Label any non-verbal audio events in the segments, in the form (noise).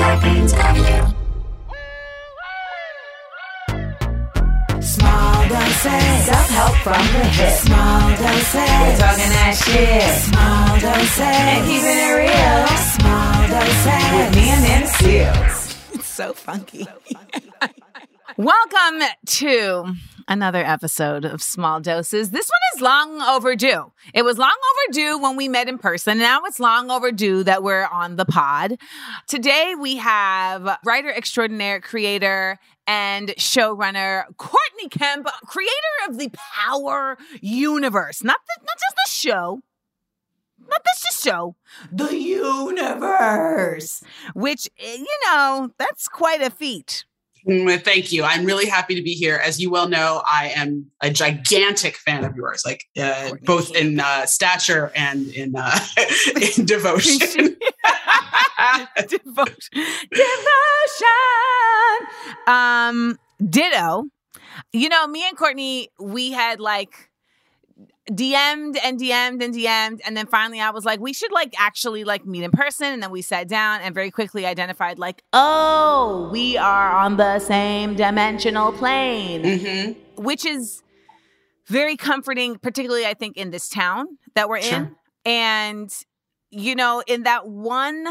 Darklands Avenue. Small doses. Self-help from the hip. Small doses. We're talking that shit. Small doses. And keeping it real. Small doses. With me and them seals. It's so funky. Welcome to another episode of Small Doses. This one is long overdue. It was long overdue when we met in person. Now it's long overdue that we're on the pod. Today we have writer extraordinaire, creator, and showrunner Courtney Kemp, creator of the Power Universe. Not the, not just the show, not this just show, the universe, which, eh, you know, that's quite a feat. Mm, Thank you. I'm really happy to be here. As you well know, I am a gigantic fan of yours, like uh, both in uh, stature and in uh, (laughs) in devotion. (laughs) Devotion. Devotion. Um, ditto. You know, me and Courtney, we had like DM'd and DM'd and DM'd. And then finally I was like, we should like actually like meet in person. And then we sat down and very quickly identified like, oh, we are on the same dimensional plane hmm which is very comforting, particularly I think in this town that we're in. And you know, in that one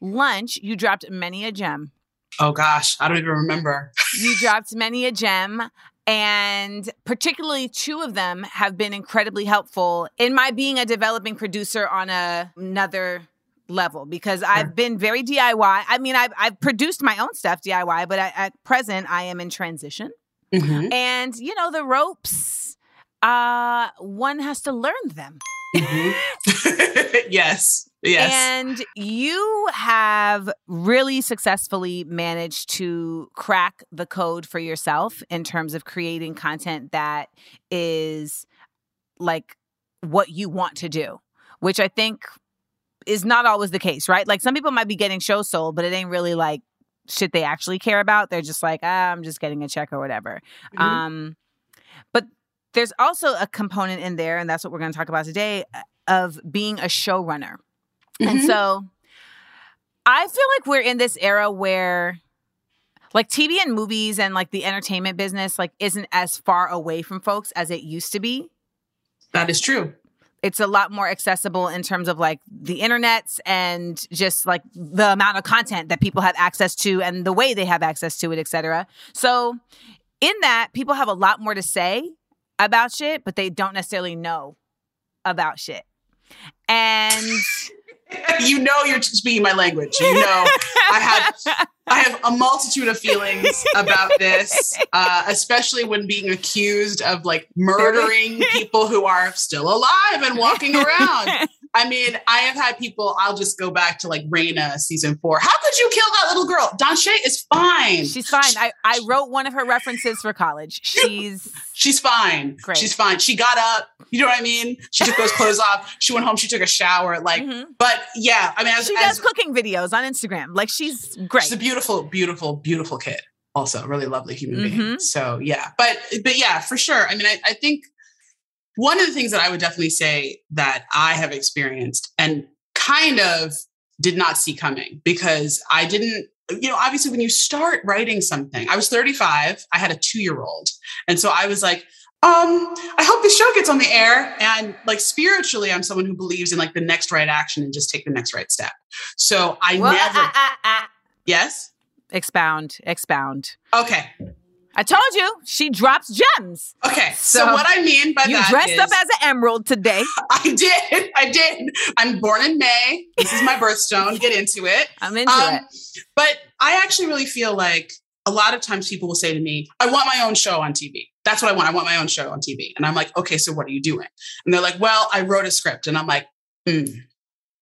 lunch, you dropped many a gem. Oh gosh, I don't even remember. You dropped many a gem. And particularly two of them have been incredibly helpful in my being a developing producer on a, another level because I've been very DIY. I mean, I've, I've produced my own stuff DIY, but I, at present, I am in transition. Mhm, And you know, the ropes, uh, one has to learn them. mhm. (laughs) yes, yes. And you have really successfully managed to crack the code for yourself in terms of creating content that is like what you want to do, which I think is not always the case, right? Like some people might be getting shows sold, but it ain't really like shit they actually care about. They're just like, ah, I'm just getting a check or whatever. Mhm. Um, but there's also a component in there, and that's what we're going to talk about today, uh, of being a showrunner. And Mhm. so I feel like we're in this era where like TV and movies and like the entertainment business like isn't as far away from folks as it used to be. that is true. It's a lot more accessible in terms of like the internets and just like the amount of content that people have access to and the way they have access to it, et cetera. So in that, people have a lot more to say about shit, but they don't necessarily know about shit. And (laughs) You know, you're speaking my language. You know, I have I have a multitude of feelings about this, uh, especially when being accused of like murdering (laughs) people who are still alive and walking around. I mean, I have had people, I'll just go back to like Raina season four. How could you kill that little girl? Donshea is fine. She's fine. I, I wrote one of her references for college. She's (laughs) She's fine. Great. She's fine. She got up. You know what I mean? She took those clothes off. She went home. She took a shower. Like, Mhm. but yeah, I mean, as, she as does cooking videos on Instagram. Like she's great. she's a beautiful, beautiful, beautiful kid. Also, really lovely human being. Mhm. So yeah, but but yeah, for sure. I mean, I, I think one of the things that I would definitely say that I have experienced and kind of did not see coming because I didn't. You know, obviously, when you start writing something, I was 35. I had a two year old, and so I was like. Um, I hope the show gets on the air. And like spiritually, I'm someone who believes in like the next right action and just take the next right step. So I Well, never, ah, ah, ah. yes. Expound, expound. Okay. I told you she drops gems. Okay, so, So, what I mean by that is. You that dressed is- up as an emerald today. (laughs) I did, I did. I'm born in May. This is my birthstone. Get into it. (laughs) I'm into Um, it. But I actually really feel like a lot of times people will say to me, "I want my own show on TV." That's what I want. I want my own show on TV. And I'm like, "Okay, so what are you doing?" And they're like, "Well, I wrote a script." And I'm like, "Hmm,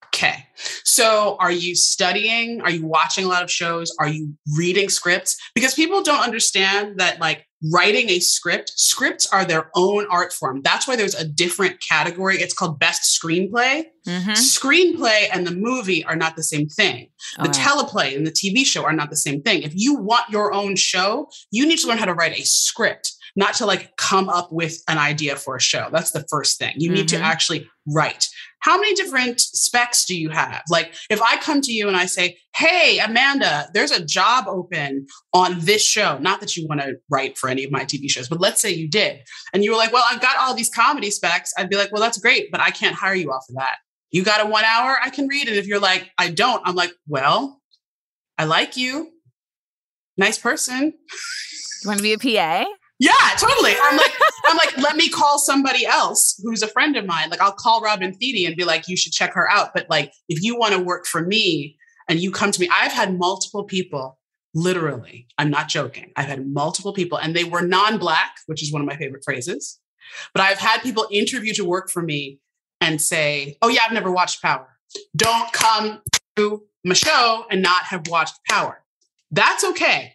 Okay. So are you studying? Are you watching a lot of shows? Are you reading scripts? Because people don't understand that like writing a script, scripts are their own art form. That's why there's a different category. It's called best screenplay. Mhm. Screenplay and the movie are not the same thing. The right. teleplay and the TV show are not the same thing. If you want your own show, you need to learn how to write a script. not to like come up with an idea for a show. That's the first thing. You need to Mhm. actually write. How many different specs do you have? Like if I come to you and I say, Hey, Amanda, there's a job open on this show. Not that you want to write for any of my TV shows, but let's say you did. And you were like, Well, I've got all these comedy specs. I'd be like, Well, that's great, but I can't hire you off of that. You got a one hour I can read. And if you're like, I don't, I'm like, Well, I like you. Nice person. You want to be a PA? Yeah, totally. I'm like, (laughs) I'm like, let me call somebody else who's a friend of mine. Like, I'll call Robin Thede and be like, you should check her out. But like, if you want to work for me and you come to me, I've had multiple people, literally, I'm not joking. I've had multiple people, and they were non-black, which is one of my favorite phrases. But I've had people interview to work for me and say, "Oh yeah, I've never watched Power. Don't come to my show and not have watched Power." That's okay.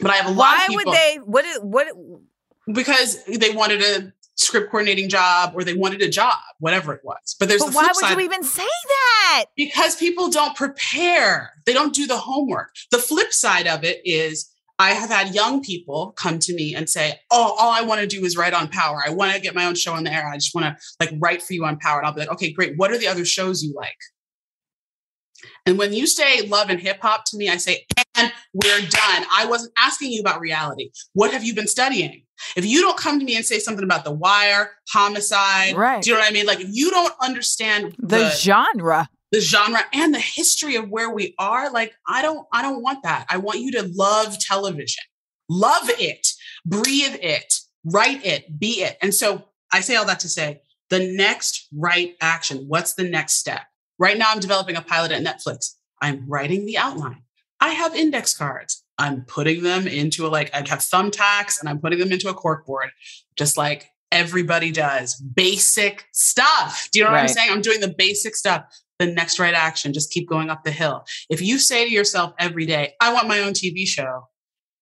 But I have a lot Why of people Why would they? What? is- What? because they wanted a script coordinating job or they wanted a job, whatever it was. But there's But the why would you even say that? because people don't prepare. They don't do the homework. The flip side of it is I have had young people come to me and say, "Oh, all I want to do is write on Power. I want to get my own show on the air. I just want to like write for you on Power." And I'll be like, "Okay, great. What are the other shows you like?" And when you say love and hip hop to me, I say, "And we're done." I wasn't asking you about reality. What have you been studying? If you don't come to me and say something about The Wire, Homicide, Right. do you know what I mean? Like if you don't understand The, genre. the genre and the history of where we are like i don't i don't want that i want you to love television love it breathe it write it be it and so i say all that to say the next right action what's the next step right now i'm developing a pilot at netflix i'm writing the outline i have index cards i'm putting them into a like i have thumbtacks and i'm putting them into a corkboard just like everybody does basic stuff do you know what i'm saying i'm doing the basic stuff the next right action. Just keep going up the hill. If you say to yourself every day, I want my own TV show,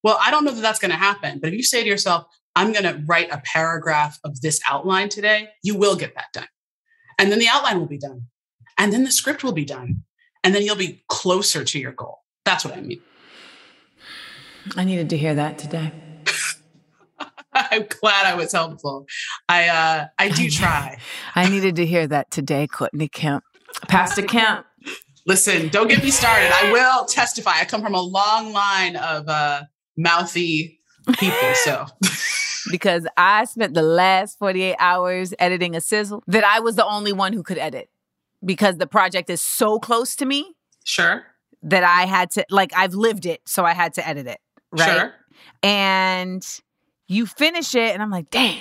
well, I don't know that that's going to happen. But if you say to yourself, I'm going to write a paragraph of this outline today, you will get that done. And then the outline will be done. And then the script will be done. And then you'll be closer to your goal. That's what I mean. I needed to hear that today. (laughs) I'm glad I was helpful. I uh I do try. I needed to hear that today, Courtney Kemp. Pastor Kemp. Listen, don't get me started. I will testify. I come from a long line of uh mouthy people. So (laughs) because I spent the last 48 hours editing a sizzle that I was the only one who could edit because the project is so close to me sure. that I had to, like, I've lived it, so I had to edit it. Right. Sure. And you finish it, and I'm like, damn,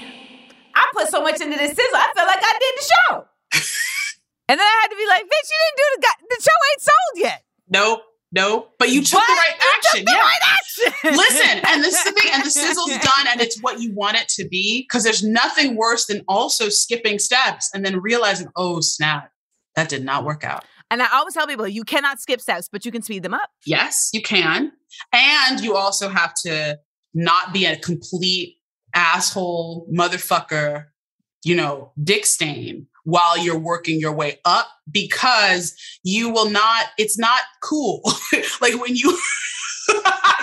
I put so much into this sizzle. I felt like I did the show. (laughs) and then I had to be like, bitch, you didn't do the, go- the show ain't sold yet. No, no. But you took But the right you took action. the yeah. right action. Listen, and this is the thing, and the (laughs) sizzle's done, and it's what you want it to be. Because there's nothing worse than also skipping steps and then realizing, oh snap, that did not work out. And I always tell people, you cannot skip steps, but you can speed them up. Yes, you can. And you also have to not be a complete asshole motherfucker, you know, dick stain while you're working your way up because you will not, it's not cool. (laughs) like when you, (laughs)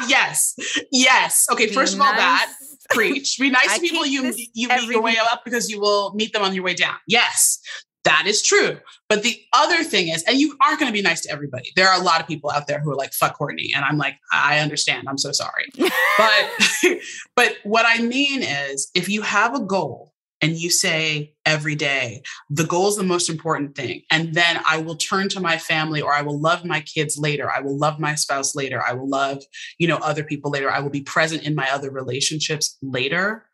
yes, yes. Okay, Be first of all, that preach. Be nice I to people you you meet your way up because you will meet them on your way down. Yes, that is true. But the other thing is, and you aren't going to be nice to everybody. There are a lot of people out there who are like, fuck Courtney. And I'm like, I understand. I'm so sorry. (laughs) but (laughs) but what I mean is if you have a goal and you say every day, the goal is the most important thing. And then I will turn to my family or I will love my kids later. I will love my spouse later. I will love, you know, other people later. I will be present in my other relationships later.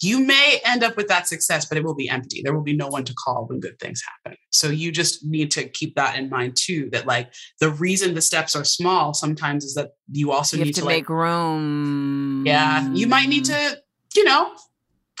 You may end up with that success, but it will be empty. There will be no one to call when good things happen. So you just need to keep that in mind too. That like the reason the steps are small sometimes is that you also You have need to, to, like make room. yeah, you might need to, you know,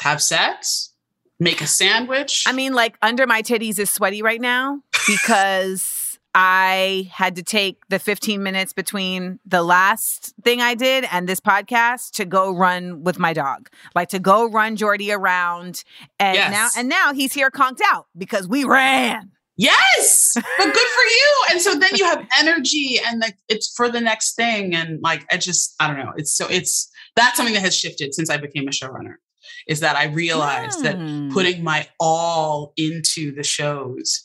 have sex, make a sandwich. I mean, like under my titties is sweaty right now because I had to take the 15 minutes between the last thing I did and this podcast to go run with my dog. Like to go run Jordy around. And Yes. now and now he's here conked out because we ran. yes, (laughs) but good for you. And so then you have energy, and like it's for the next thing. And like I just, I don't know. It's so it's that's something that has shifted since I became a showrunner. is that I realized that Hmm. putting my all into the shows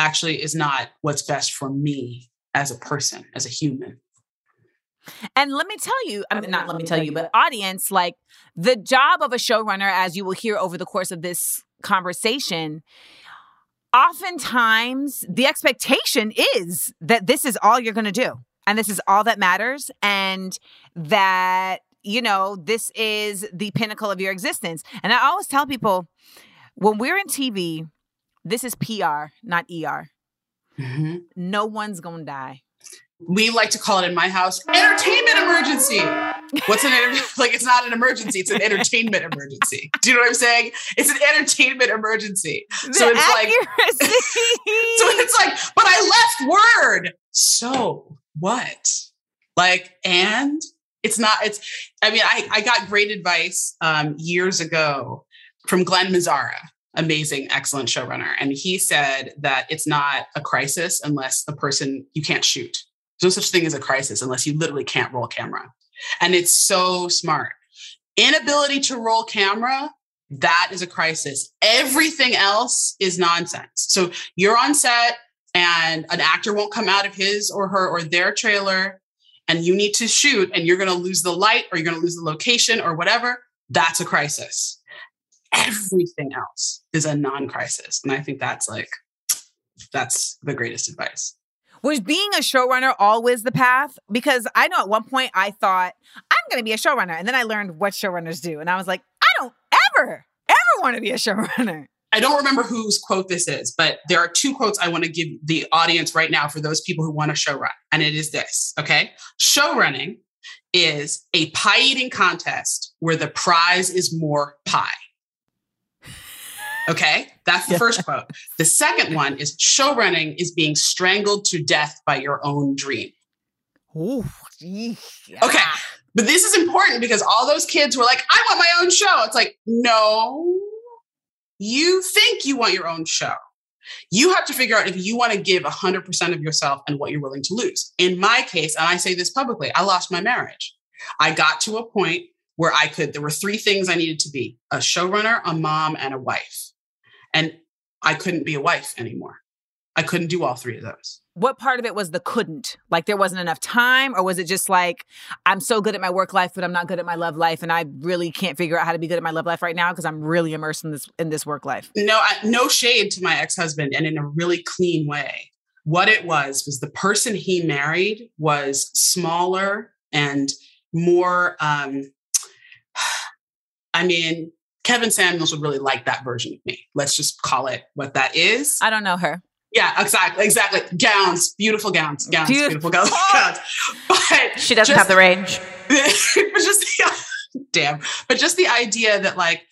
actually is not what's best for me as a person, as a human. And let me tell you, I mean, not let me tell you, but audience, like the job of a showrunner, as you will hear over the course of this conversation, oftentimes the expectation is that this is all you're going to do and this is all that matters and that, you know, this is the pinnacle of your existence. And I always tell people when we're in TV, this is PR, not ER. No one's going to die. We like to call it in my house entertainment emergency. What's an enter- (laughs) like? It's not an emergency; it's an entertainment emergency. Do you know what I'm saying? It's an entertainment emergency. So the it's like. (laughs) So it's like, but I left word. So what? Like, and it's not, it's, I mean, I, I got great advice um, years ago from Glenn Mazzara, amazing, excellent showrunner. And he said that it's not a crisis unless a person, you can't shoot. There's no such thing as a crisis unless you literally can't roll camera. And it's so smart. Inability to roll camera that is a crisis. Everything else is nonsense. So you're on set and an actor won't come out of his or her or their trailer and you need to shoot and you're going to lose the light or you're going to lose the location or whatever. That's a crisis. Everything else is a non crisis. And I think that's like, that's the greatest advice. Was being a showrunner always the path? Because I know at one point I thought, I'm going to be a showrunner. And then I learned what showrunners do. And I was like, I don't ever, ever want to be a (laughs) showrunner. I don't remember whose quote this is, but there are two quotes I want to give the audience right now for those people who want to show run. And it is this, okay? Show running is a pie eating contest where the prize is more pie. Okay, that's the first quote. The second (laughs) one is show running is being strangled to death by your own dream. Ooh, Okay. But this is important because all those kids were like, I want my own show. It's like, no, you think you want your own show. You have to figure out if you want to give 100% of yourself and what you're willing to lose. In my case, and I say this publicly, I lost my marriage. I got to a point where I could, there were three things I needed to be a showrunner, a mom, and a wife. And I couldn't be a wife anymore. I couldn't do all three of those. What part of it was the couldn't? Like there wasn't enough time? Or was it just like, I'm so good at my work life, but I'm not good at my love life. And I really can't figure out how to be good at my love life right now because I'm really immersed in this in this work life. no I, no shade to my ex-husband and in a really clean way what it was was the person he married was smaller and more um (sighs) i mean kevin samuels would really like that version of me let's just call it what that is I don't know her. yeah exactly exactly gowns beautiful gowns gowns Beautiful. beautiful gowns, (laughs) gowns. but She doesn't just- have the range. (laughs) just the, (laughs) damn but just the idea that like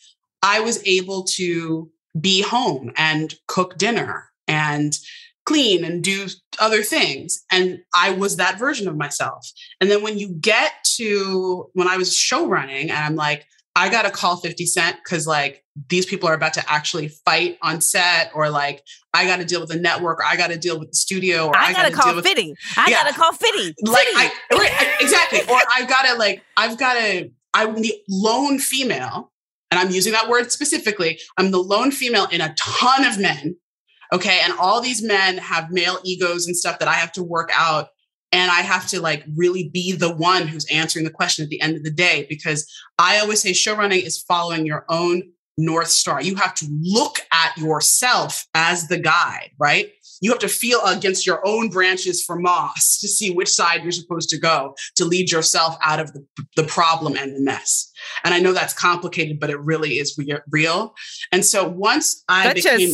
i was able to be home and cook dinner and clean and do other things and i was that version of myself and then when you get to when i was show running and i'm like i gotta call 50 cent because like these people are about to actually fight on set or like i gotta deal with the network or i gotta deal with the studio or I, gotta, call with Fitty. I Yeah. gotta call Fitty. like I, right, I- exactly or i've got to like i've got to i'm the lone female and i'm using that word specifically i'm the lone female in a ton of men okay and all these men have male egos and stuff that i have to work out and i have to like really be the one who's answering the question at the end of the day because i always say show running is following your own north star you have to look at yourself as the guide right you have to feel against your own branches for moss to see which side you're supposed to go to lead yourself out of the, the problem and the mess. And I know that's complicated, but it really is re- real. And so once I that became,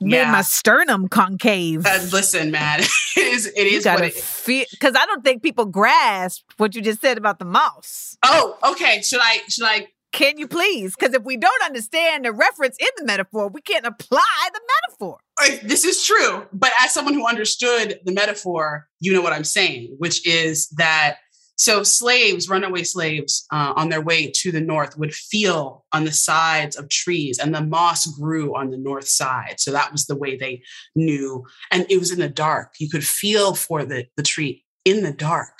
just made my sternum concave. uh, listen, man, (laughs) it is, it is what it feel because I don't think people grasp what you just said about the mouse. Oh, okay. Should I, should I, Can you please? Because if we don't understand the reference in the metaphor, we can't apply the metaphor. This is true, but as someone who understood the metaphor, you know what I'm saying, which is that so slaves, runaway slaves uh, on their way to the north would feel on the sides of trees, and the moss grew on the north side. So that was the way they knew. And it was in the dark. You could feel for the, the tree in the dark.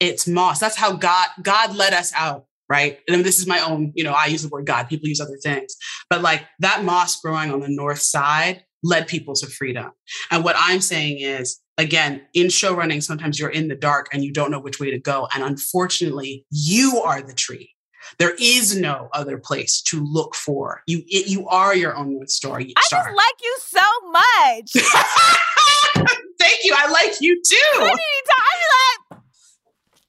It's moss. That's how God God led us out, right? And this is my own, you know, I use the word God, people use other things. But like that moss growing on the north side led people to freedom. And what I'm saying is, again, in show running, sometimes you're in the dark and you don't know which way to go. And unfortunately, you are the tree. There is no other place to look for. You it, you are your own North Star. I just like you so much. (laughs) Thank you. I like you too. I'm like,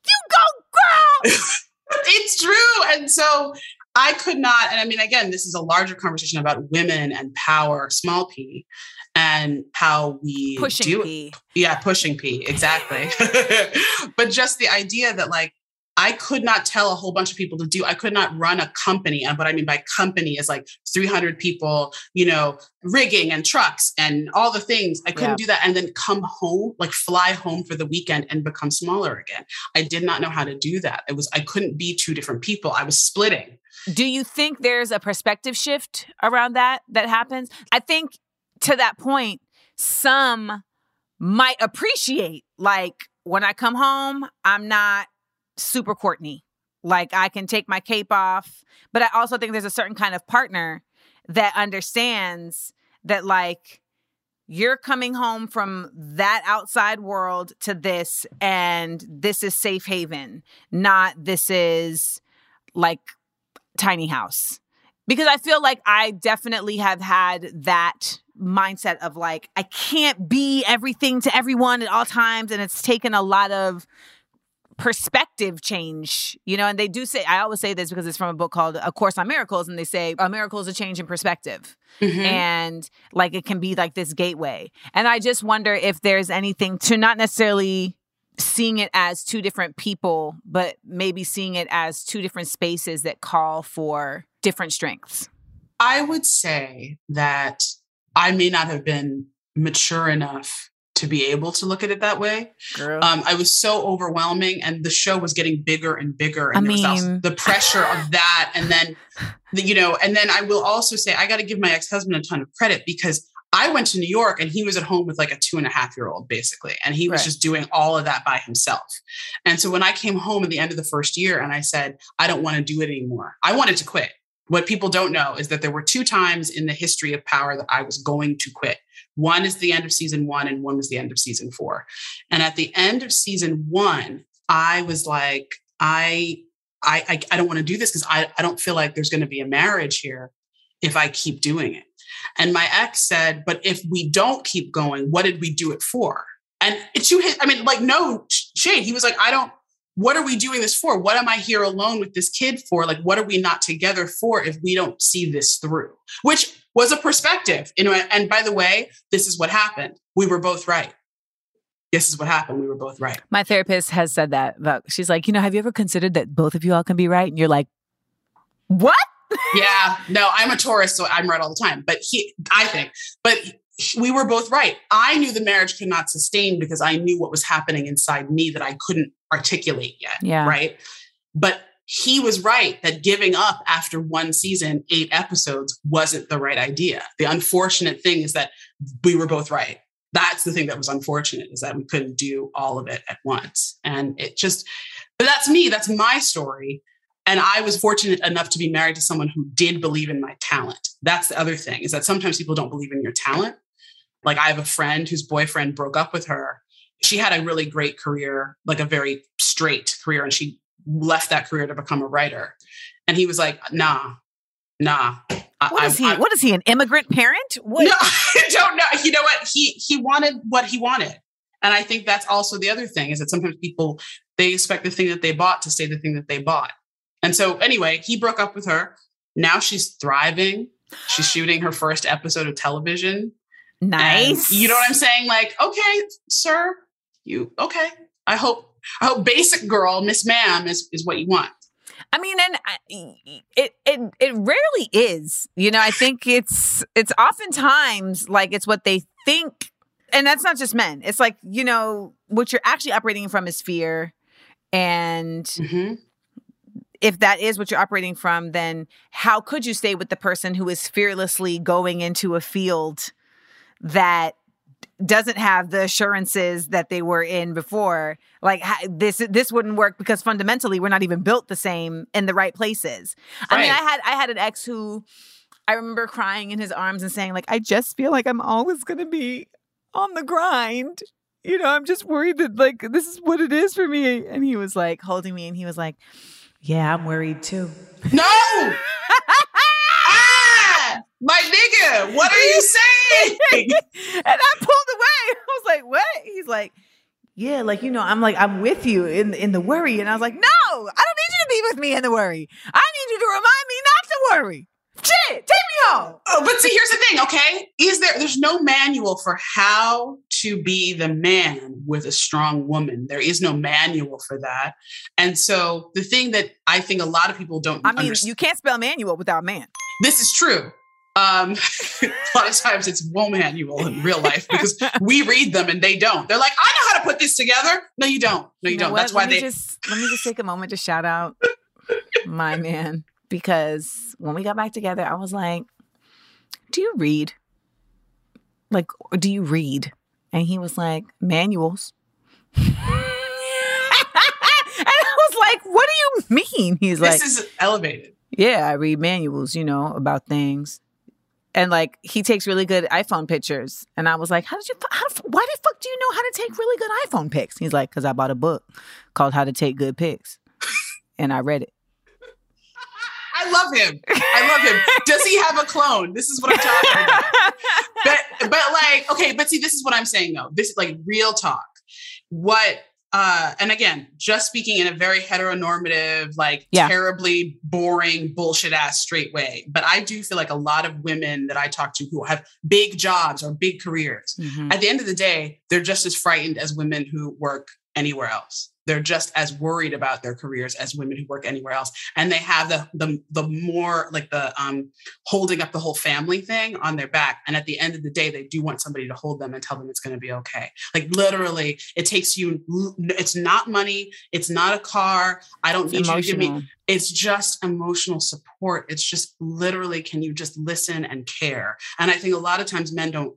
you go, girl. (laughs) it's true. And so I could not, and I mean, again, this is a larger conversation about women and power, small p, and how we Pushing do P. Yeah, pushing p, exactly. (laughs) but just the idea that like I could not tell a whole bunch of people to do. I could not run a company, and what I mean by company is like 300 people, you know, rigging and trucks and all the things. I couldn't Yeah. do that, and then come home, like fly home for the weekend and become smaller again. I did not know how to do that. It was I couldn't be two different people. I was splitting. Do you think there's a perspective shift around that that happens? I think to that point, some might appreciate like when I come home, I'm not super Courtney. Like I can take my cape off, but I also think there's a certain kind of partner that understands that like you're coming home from that outside world to this and this is safe haven, not this is like tiny house because I feel like I definitely have had that mindset of like, I can't be everything to everyone at all times. And it's taken a lot of perspective change, you know. And they do say, I always say this because it's from a book called A Course in Miracles. And they say, a miracle is a change in perspective. Mm-hmm. And like, it can be like this gateway. And I just wonder if there's anything to not necessarily seeing it as two different people, but maybe seeing it as two different spaces that call for different strengths. I would say that I may not have been mature enough to be able to look at it that way. Um, I was so overwhelming, and the show was getting bigger and bigger, and I there was also mean- the pressure of (laughs) that, and then the, you know, and then I will also say I got to give my ex husband a ton of credit because I went to New York and he was at home with like a two and a half year old basically, and he was Right. just doing all of that by himself. And so when I came home at the end of the first year and I said I don't want to do it anymore, I wanted to quit. What people don't know is that there were two times in the history of Power that I was going to quit. One is the end of season one, and one was the end of season four. And at the end of season one, I was like, I, I, I, don't want to do this because I, I don't feel like there's going to be a marriage here if I keep doing it. And my ex said, but if we don't keep going, what did we do it for? And to his, I mean, like, no shade. He was like, I don't, what are we doing this for? What am I here alone with this kid for? Like, what are we not together for if we don't see this through? Which was a perspective. You know, and by the way, this is what happened. We were both right. This is what happened. We were both right. My therapist has said that. About, she's like, you know, have you ever considered that both of you all can be right? And you're like, what? (laughs) yeah, no, I'm a Taurus, so I'm right all the time. But he, I think, but we were both right. I knew the marriage could not sustain because I knew what was happening inside me that I couldn't articulate yet. Yeah. Right. But he was right that giving up after one season, eight episodes, wasn't the right idea. The unfortunate thing is that we were both right. That's the thing that was unfortunate is that we couldn't do all of it at once. And it just, but that's me. That's my story. And I was fortunate enough to be married to someone who did believe in my talent. That's the other thing is that sometimes people don't believe in your talent. Like I have a friend whose boyfriend broke up with her. She had a really great career, like a very straight career, and she left that career to become a writer. And he was like, nah, nah. I- What is he? I- what is he? An immigrant parent? What? no, (laughs) I don't know. You know what? He he wanted what he wanted. And I think that's also the other thing is that sometimes people they expect the thing that they bought to stay the thing that they bought. And so anyway, he broke up with her. Now she's thriving. She's shooting her first episode of television. And Nice. you know what I'm saying? Like, okay, sir, you okay. I hope I hope basic girl, Miss Ma'am is, is what you want. I mean, and I- it it it rarely is. You know, I think it's it's oftentimes like it's what they think, and that's not just men. It's like you know what you're actually operating from is fear, and Mhm. if that is what you're operating from, then how could you stay with the person who is fearlessly going into a field that doesn't have the assurances that they were in before like this this wouldn't work because fundamentally we're not even built the same in the right places. I mean i had i had an ex who i remember crying in his arms and saying like i just feel like i'm always going to be on the grind. You know i'm just worried that like this is what it is for me. And he was like holding me and he was like yeah i'm worried too. No! (laughs) My nigga, what are you saying? (laughs) and I pulled away. (laughs) I was like, "What?" He's like, "Yeah, like you know, I'm like I'm with you in in the worry." And I was like, "No, I don't need you to be with me in the worry. I need you to remind me not to worry. Shit, take me home." Oh, but see, here's the thing, okay? Is there there's no manual for how to be the man with a strong woman. There is no manual for that. And so the thing that I think a lot of people don't I mean, understand you can't spell manual without man. this is true. Um, (laughs) a lot of times it's woe manual in real life because we read them and they don't. They're like, I know how to put this together. No, you don't. No, you, know don't. what? That's why let me they. just let me just take a moment to shout out my (laughs) man because when we got back together, I was like, "Do you read? Like, do you read?" And he was like, "Manuals." (laughs) and I was like, "What do you mean?" He's like, this is elevated. yeah, I read manuals, you know, about things. And like he takes really good iPhone pictures, and I was like, "How did you? How, why the fuck do you know how to take really good iPhone pics?" He's like, "Cause I bought a book called How to Take Good Pics, (laughs) and I read it." I love him. I love him. Does he have a clone? This is what I'm talking about. (laughs) but but like okay but see this is what i'm saying though this is like real talk what uh and again just speaking in a very heteronormative like Yeah. terribly boring bullshit ass straight way but i do feel like a lot of women that i talk to who have big jobs or big careers Mhm. at the end of the day they're just as frightened as women who work anywhere else they're just as worried about their careers as women who work anywhere else. And they have the the, the more like the um holding up the whole family thing on their back. And at the end of the day they do want somebody to hold them and tell them it's going to be okay. Like literally it takes you it's not money it's not a car. I don't It's need you to give me it's just emotional support. It's just literally can you just listen and care? And i think a lot of times men don't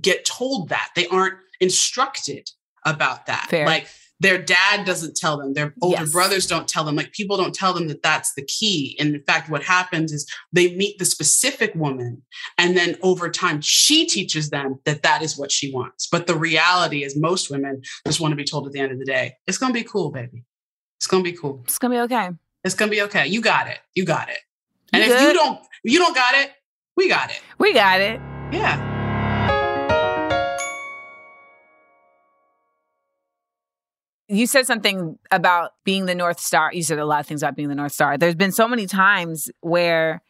get told that. They aren't instructed about that. Fair. like their dad doesn't tell them their older Yes. brothers don't tell them like people don't tell them that that's the key and in fact what happens is they meet the specific woman and then over time she teaches them that that is what she wants but the reality is most women just want to be told at the end of the day it's going to be cool baby it's going to be cool It's gonna be okay. it's gonna be okay. You got it. You got it. And You if you don't, you don't got it. We got it. We got it. Yeah. You said something about being the North Star. You said a lot of things about being the North Star. There's been so many times where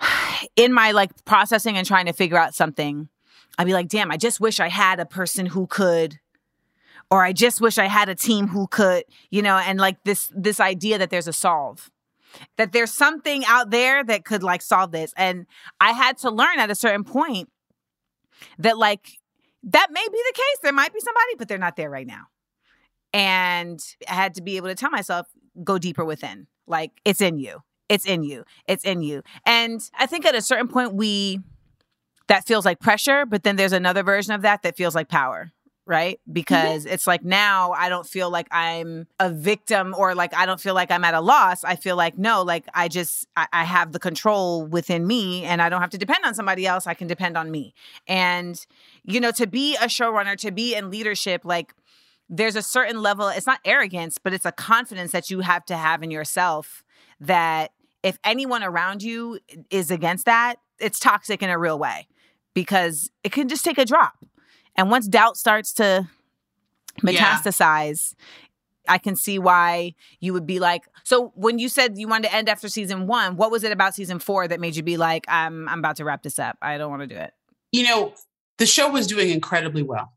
(sighs) in my like processing and trying to figure out something, I'd be like, damn, I just wish I had a person who could or I just wish I had a team who could, you know, and like this this idea that there's a solve. That there's something out there that could like solve this. And I had to learn at a certain point that like that may be the case. There might be somebody, but they're not there right now. And I had to be able to tell myself, go deeper within. Like it's in you. It's in you. It's in you. And I think at a certain point we that feels like pressure, but then there's another version of that that feels like power, right? Mm-hmm. Because it's like now I don't feel like I'm a victim or like I don't feel like I'm at a loss. I feel like no, like I just I, I have the control within me and I don't have to depend on somebody else. I can depend on me. And you know, to be a showrunner, to be in leadership, like there's a certain level, it's not arrogance, but it's a confidence that you have to have in yourself that if anyone around you is against that, it's toxic in a real way because it can just take a drop. And once doubt starts to Yeah. metastasize, I can see why you would be like. So when you said you wanted to end after season one, what was it about season four that made you be like, I'm I'm about to wrap this up. I don't want to do it. You know, the show was doing incredibly well.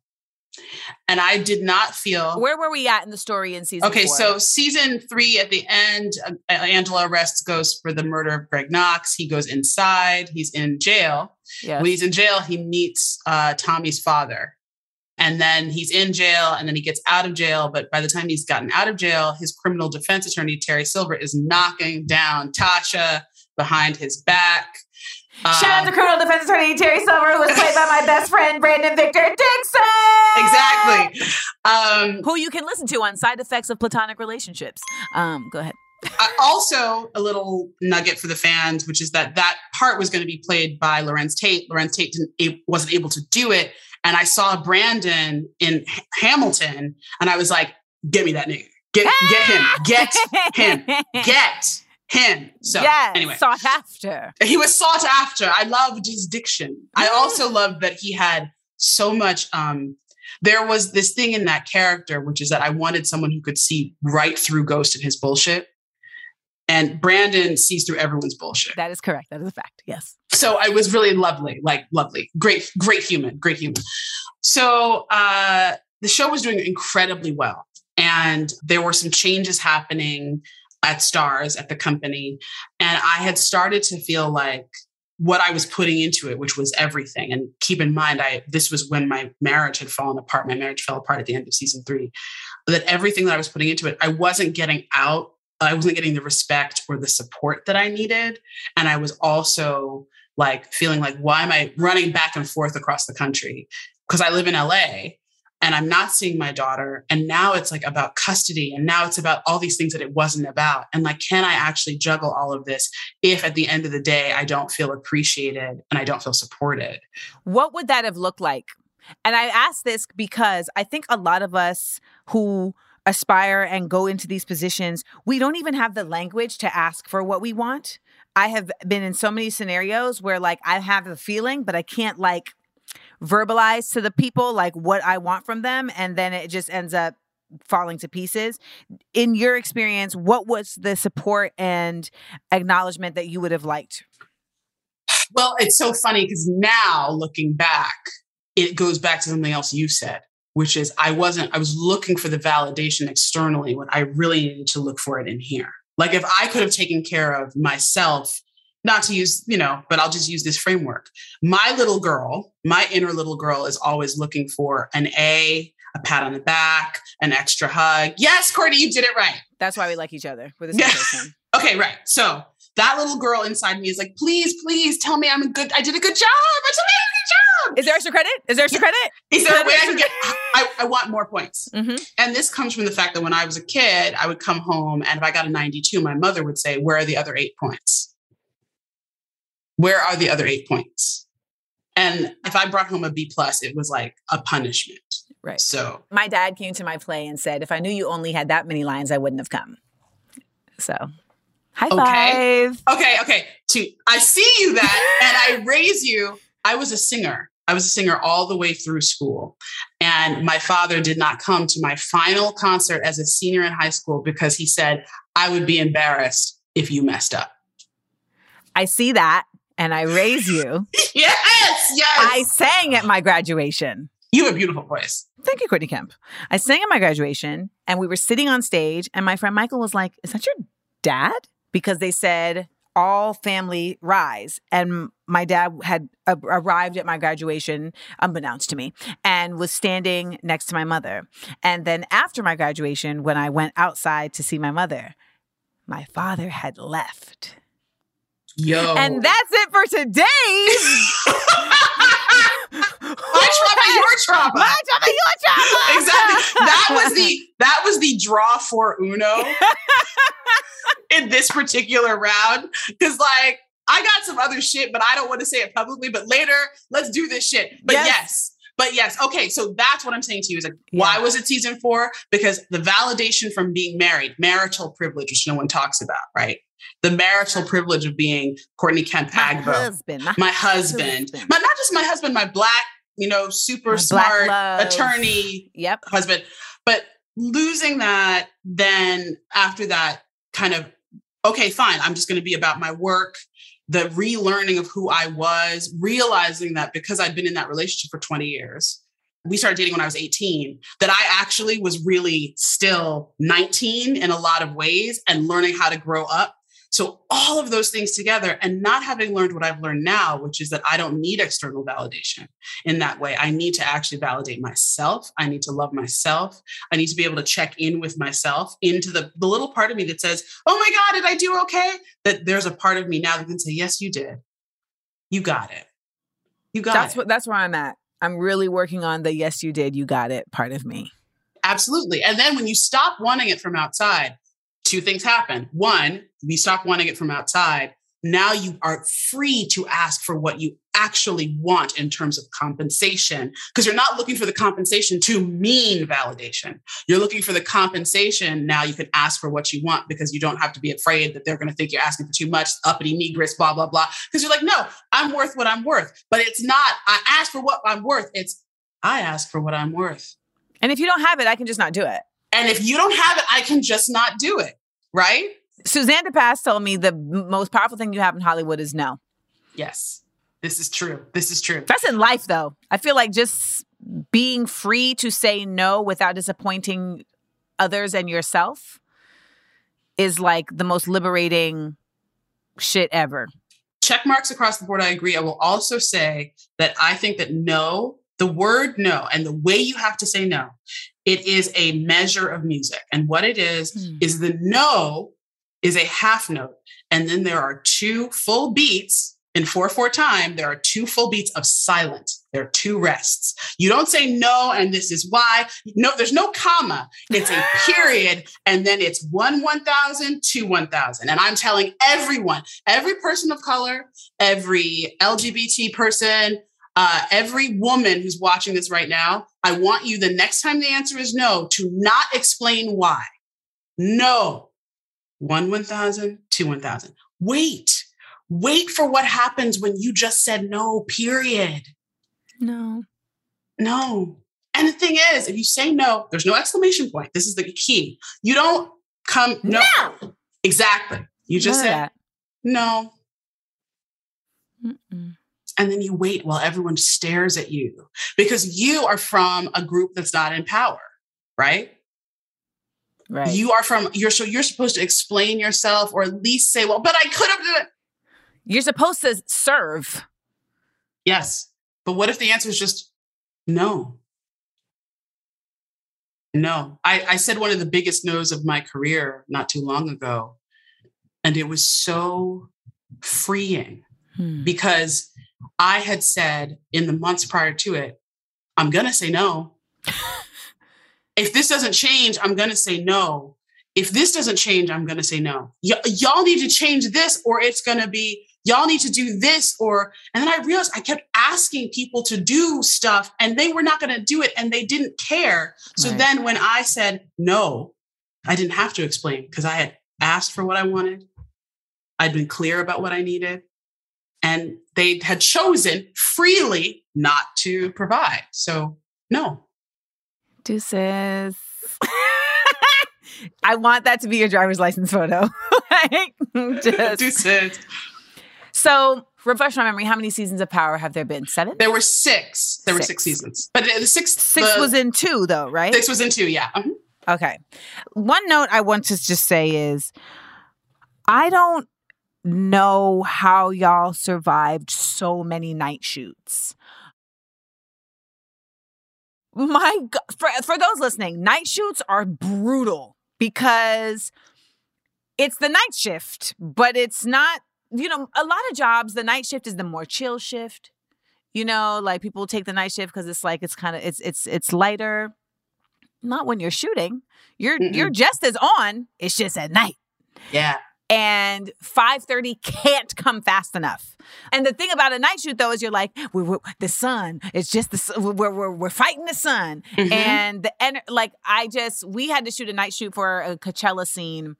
And I did not feel Where were we at in the story in season Okay, four? so season three at the end, uh, Angela arrests Ghost for the murder of Greg Knox. He goes inside. He's in jail. Yes. When he's in jail, he meets uh, Tommy's father. And then he's in jail and then he gets out of jail. But by the time he's gotten out of jail, his criminal defense attorney, Terry Silver, is knocking down Tasha behind his back. Shout out to Colonel Defense Attorney Terry Silver, who was played by my best friend Brandon Victor Dixon. Exactly. (laughs) Um, Who you can listen to on side effects of platonic relationships. Um, go ahead. I- also, a little nugget for the fans, which is that that part was going to be played by Larenz Tate. Larenz Tate didn't, wasn't able to do it, and I saw Brandon in H- Hamilton, and I was like, "Get me that nigga! Get get him! Get (laughs) him! Get him!" So yes, anyway, sought after. he was sought after. I loved his diction. I also loved that he had so much. Um, there was this thing in that character, which is that I wanted someone who could see right through Ghost and his bullshit. And Brandon sees through everyone's bullshit. That is correct. That is a fact. Yes. So I was really lovely, like lovely, great, great human, great human. So uh, the show was doing incredibly well. And there were some changes happening at Starz at the company. And I had started to feel like what I was putting into it, which was everything. And keep in mind, I this was when my marriage had fallen apart. My marriage fell apart at the end of season three. That everything that I was putting into it, I wasn't getting out. I wasn't getting the respect or the support that I needed. And I was also like feeling like, why am I running back and forth across the country? Because I live in LA and I'm not seeing my daughter. And now it's like about custody. And now it's about all these things that it wasn't about. And like, can I actually juggle all of this if at the end of the day, I don't feel appreciated and I don't feel supported? What would that have looked like? And I ask this because I think a lot of us who aspire and go into these positions, we don't even have the language to ask for what we want. I have been in so many scenarios where like I have a feeling, but I can't like verbalize to the people like what I want from them. And then it just ends up falling to pieces. In your experience, what was the support and acknowledgement that you would have liked? Well, it's so funny because now looking back, it goes back to something else you said, which is I wasn't, I was looking for the validation externally when I really needed to look for it in here. Like if I could have taken care of myself, not to use, you know, but I'll just use this framework. My little girl, my inner little girl is always looking for an A, a pat on the back, an extra hug. Yes, Courtney, you did it right. That's why we like each other. We're the same Yeah. person. (laughs) Okay, right. So that little girl inside me is like, please, please tell me I'm a good, I did a good job. I did a good job. Is there extra credit? Is there extra credit? Is there a way I can get, I, I want more points. Mm-hmm. And this comes from the fact that when I was a kid, I would come home and if I got a 92, my mother would say, where are the other eight points? Where are the other eight points? And if I brought home a B plus, it was like a punishment. Right. So My dad came to my play and said, if I knew you only had that many lines, I wouldn't have come. So, high Okay. five. Okay, okay. To I see you that (laughs) and I raise you. I was a singer. I was a singer all the way through school. And my father did not come to my final concert as a senior in high school because he said, I would be embarrassed if you messed up. I see that and I raise you. (laughs) Yes, yes. I sang at my graduation. you have a beautiful voice. Thank you, Courtney Kemp. I sang at my graduation and we were sitting on stage, and my friend Michael was like, Is that your dad? Because they said, all family rise. And my dad had arrived at my graduation, unbeknownst to me, and was standing next to my mother. And then after my graduation, when I went outside to see my mother, my father had left. Yo. And that's it for today's. my trauma, your trauma. My trauma, your trauma. exactly. That was the that was the draw for Uno (laughs) in this particular round. Because like I got some other shit, but I don't want to say it publicly. But later, let's do this shit. But Yes. yes. But yes, okay. So that's what I'm saying to you is like, why was it season four? Because the validation from being married, marital privilege, which no one talks about, right? The marital privilege of being Courtney Kemp my Agboh, husband. My, my husband, husband. my, not just my husband, my black, you know, super My smart attorney Yep. husband. But losing that, then after that, kind of, okay, fine, I'm just going to be about my work, the relearning of who I was, realizing that because I'd been in that relationship for 20 years. We started dating when I was 18, that I actually was really still 19 in a lot of ways and learning how to grow up. So, all of those things together, and not having learned what I've learned now, which is that I don't need external validation in that way. I need to actually validate myself. I need to love myself. I need to be able to check in with myself into the, the little part of me that says, Oh my God, did I do okay? That there's a part of me now that can say, Yes, you did. you got it. You got That's it. what that's where I'm at. I'm really working on the yes you did, you got it part of me. Absolutely. And then when you stop wanting it from outside, two things happen. One, we stop wanting it from outside. Now you are free to ask for what you actually want in terms of compensation because you're not looking for the compensation to mean validation. You're looking for the compensation. Now you can ask for what you want because you don't have to be afraid that they're going to think you're asking for too much, uppity negress, blah, blah, blah. Because you're like, no, I'm worth what I'm worth. But it's not, I ask for what I'm worth. It's, I ask for what I'm worth. And if you don't have it, I can just not do it. And if you don't have it, I can just not do it. Right? Suzanne de Passe told me the most powerful thing you have in Hollywood is no. Yes. This is true. This is true. That's in life, though. I feel like just being free to say no without disappointing others and yourself is like the most liberating shit ever. Check marks across the board. I agree. I will also say that I think that no, the word no, and the way you have to say no, it is a measure of music. And what it is, Hmm. is the no is a half note. And then there are two full beats in 4 4 time. There are two full beats of silence. There are two rests. You don't say no, and this is why. No, there's no comma. It's a (laughs) period, and then it's one 1,000, two 1,000. And I'm telling everyone, every person of color, every LGBT person, uh, every woman who's watching this right now, I want you the next time the answer is no to not explain why. No. One 1,000, two 1,000. Wait. Wait for what happens when you just said no, period. No. No. And the thing is, if you say no, there's no exclamation point. This is the key. You don't come, no. Exactly. You just said that. no. Mm-mm. And then you wait while everyone stares at you because you are from a group that's not in power, right? Right. You are from, you're so you're supposed to explain yourself or at least say, well, but I could have done it. You're supposed to serve. Yes. But what if the answer is just no? No. I, I said one of the biggest no's of my career not too long ago. And it was so freeing Hmm. because I had said in the months prior to it, I'm going (laughs) to say no. if this doesn't change, I'm going to say no. If this doesn't change, I'm going to say no. Y- y'all need to change this or it's going to be, y'all need to do this or, and then I realized I kept asking people to do stuff and they were not going to do it and they didn't care. So Right. then when I said no, I didn't have to explain because I had asked for what I wanted. I'd been clear about what I needed and they had chosen freely not to provide. So, no. Deuces. (laughs) I want that to be your driver's license photo. (laughs) Like, just- Deuces. so, refresh my memory. How many seasons of Power have there been? Seven? There were six. There were six Six. seasons, but the six Six the- was in two, though, right? six was in two. Yeah. Mhm. Okay. One note I want to just say is I don't know how y'all survived so many night shoots. My God, for, for those listening, night shoots are brutal because it's the night shift, but it's not, you know, a lot of jobs, the night shift is the more chill shift. You know, like people take the night shift because it's like it's kind of it's it's it's lighter. Not when you're shooting. You're Mm-mm. you're just as on. It's just at night Yeah. And 5.30 can't come fast enough and the thing about a night shoot though is you're like we're, we're- the sun it's just the sun we're, we're, we're fighting the sun Mhm. and the ener- like i just we had to shoot a night shoot for a coachella scene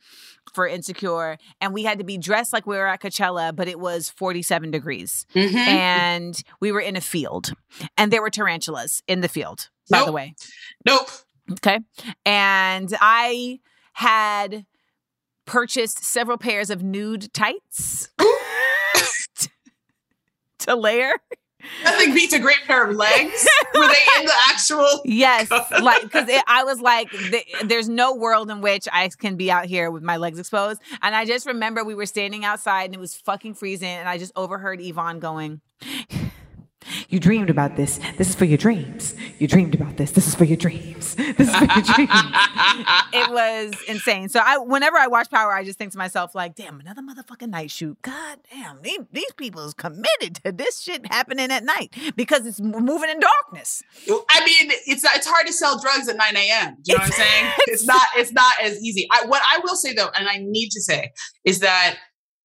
for insecure and we had to be dressed like we were at coachella but it was 47 degrees Mhm. and we were in a field and there were tarantulas in the field by the way Nope. Okay. And I had purchased several pairs of nude tights (laughs) to layer. Nothing beats a great pair of legs. Were they in the actual? Yes. Like, because I was like, th- there's no world in which I can be out here with my legs exposed. And I just remember we were standing outside and it was fucking freezing. And I just overheard Yvonne going, You dreamed about this. This is for your dreams. You dreamed about this. This is for your dreams. This is for your dreams. (laughs) it was insane. So I, whenever I watch Power, I just think to myself, like, damn, another motherfucking night shoot. God damn, these, these people is committed to this shit happening at night because it's moving in darkness. I mean, it's it's hard to sell drugs at 9 a.m. You know what I'm saying? (laughs) It's not it's not as easy. I, what I will say though, and I need to say, is that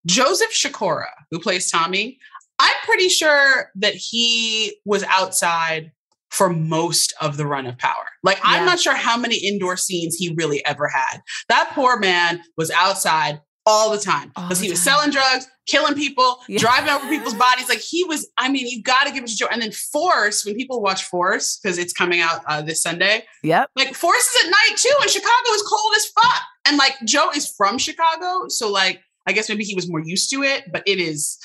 Joseph Sikora, who plays Tommy, I'm pretty sure that he was outside for most of the run of power. Like, Yeah. I'm not sure how many indoor scenes he really ever had. That poor man was outside all the time because he was selling drugs, killing people, Yeah. driving over people's bodies. Like, he was, I mean, you got to give it to Joe. And then Force, when people watch Force, because it's coming out uh, this Sunday, Yep. like Force is at night too, and Chicago is cold as fuck. And like Joe is from Chicago, so like I guess maybe he was more used to it, but it is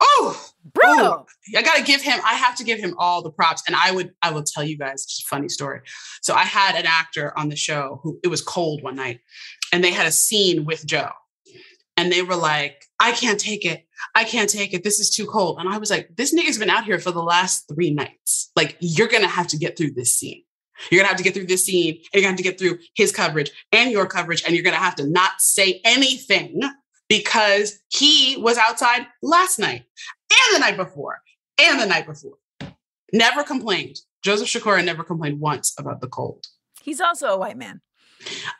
oh Bro. Oh, I gotta give him, I have to give him all the props. And I would, I will tell you guys just a funny story. So I had an actor on the show who it was cold one night and they had a scene with Joe. And they were like, I can't take it. I can't take it. This is too cold. And I was like, this nigga's been out here for the last three nights. Like, you're gonna have to get through this scene. You're gonna have to get through this scene, and you're gonna have to get through his coverage and your coverage, and you're gonna have to not say anything because he was outside last night and the night before and the night before. Never complained. Joseph Sikora never complained once about the cold. He's also a white man.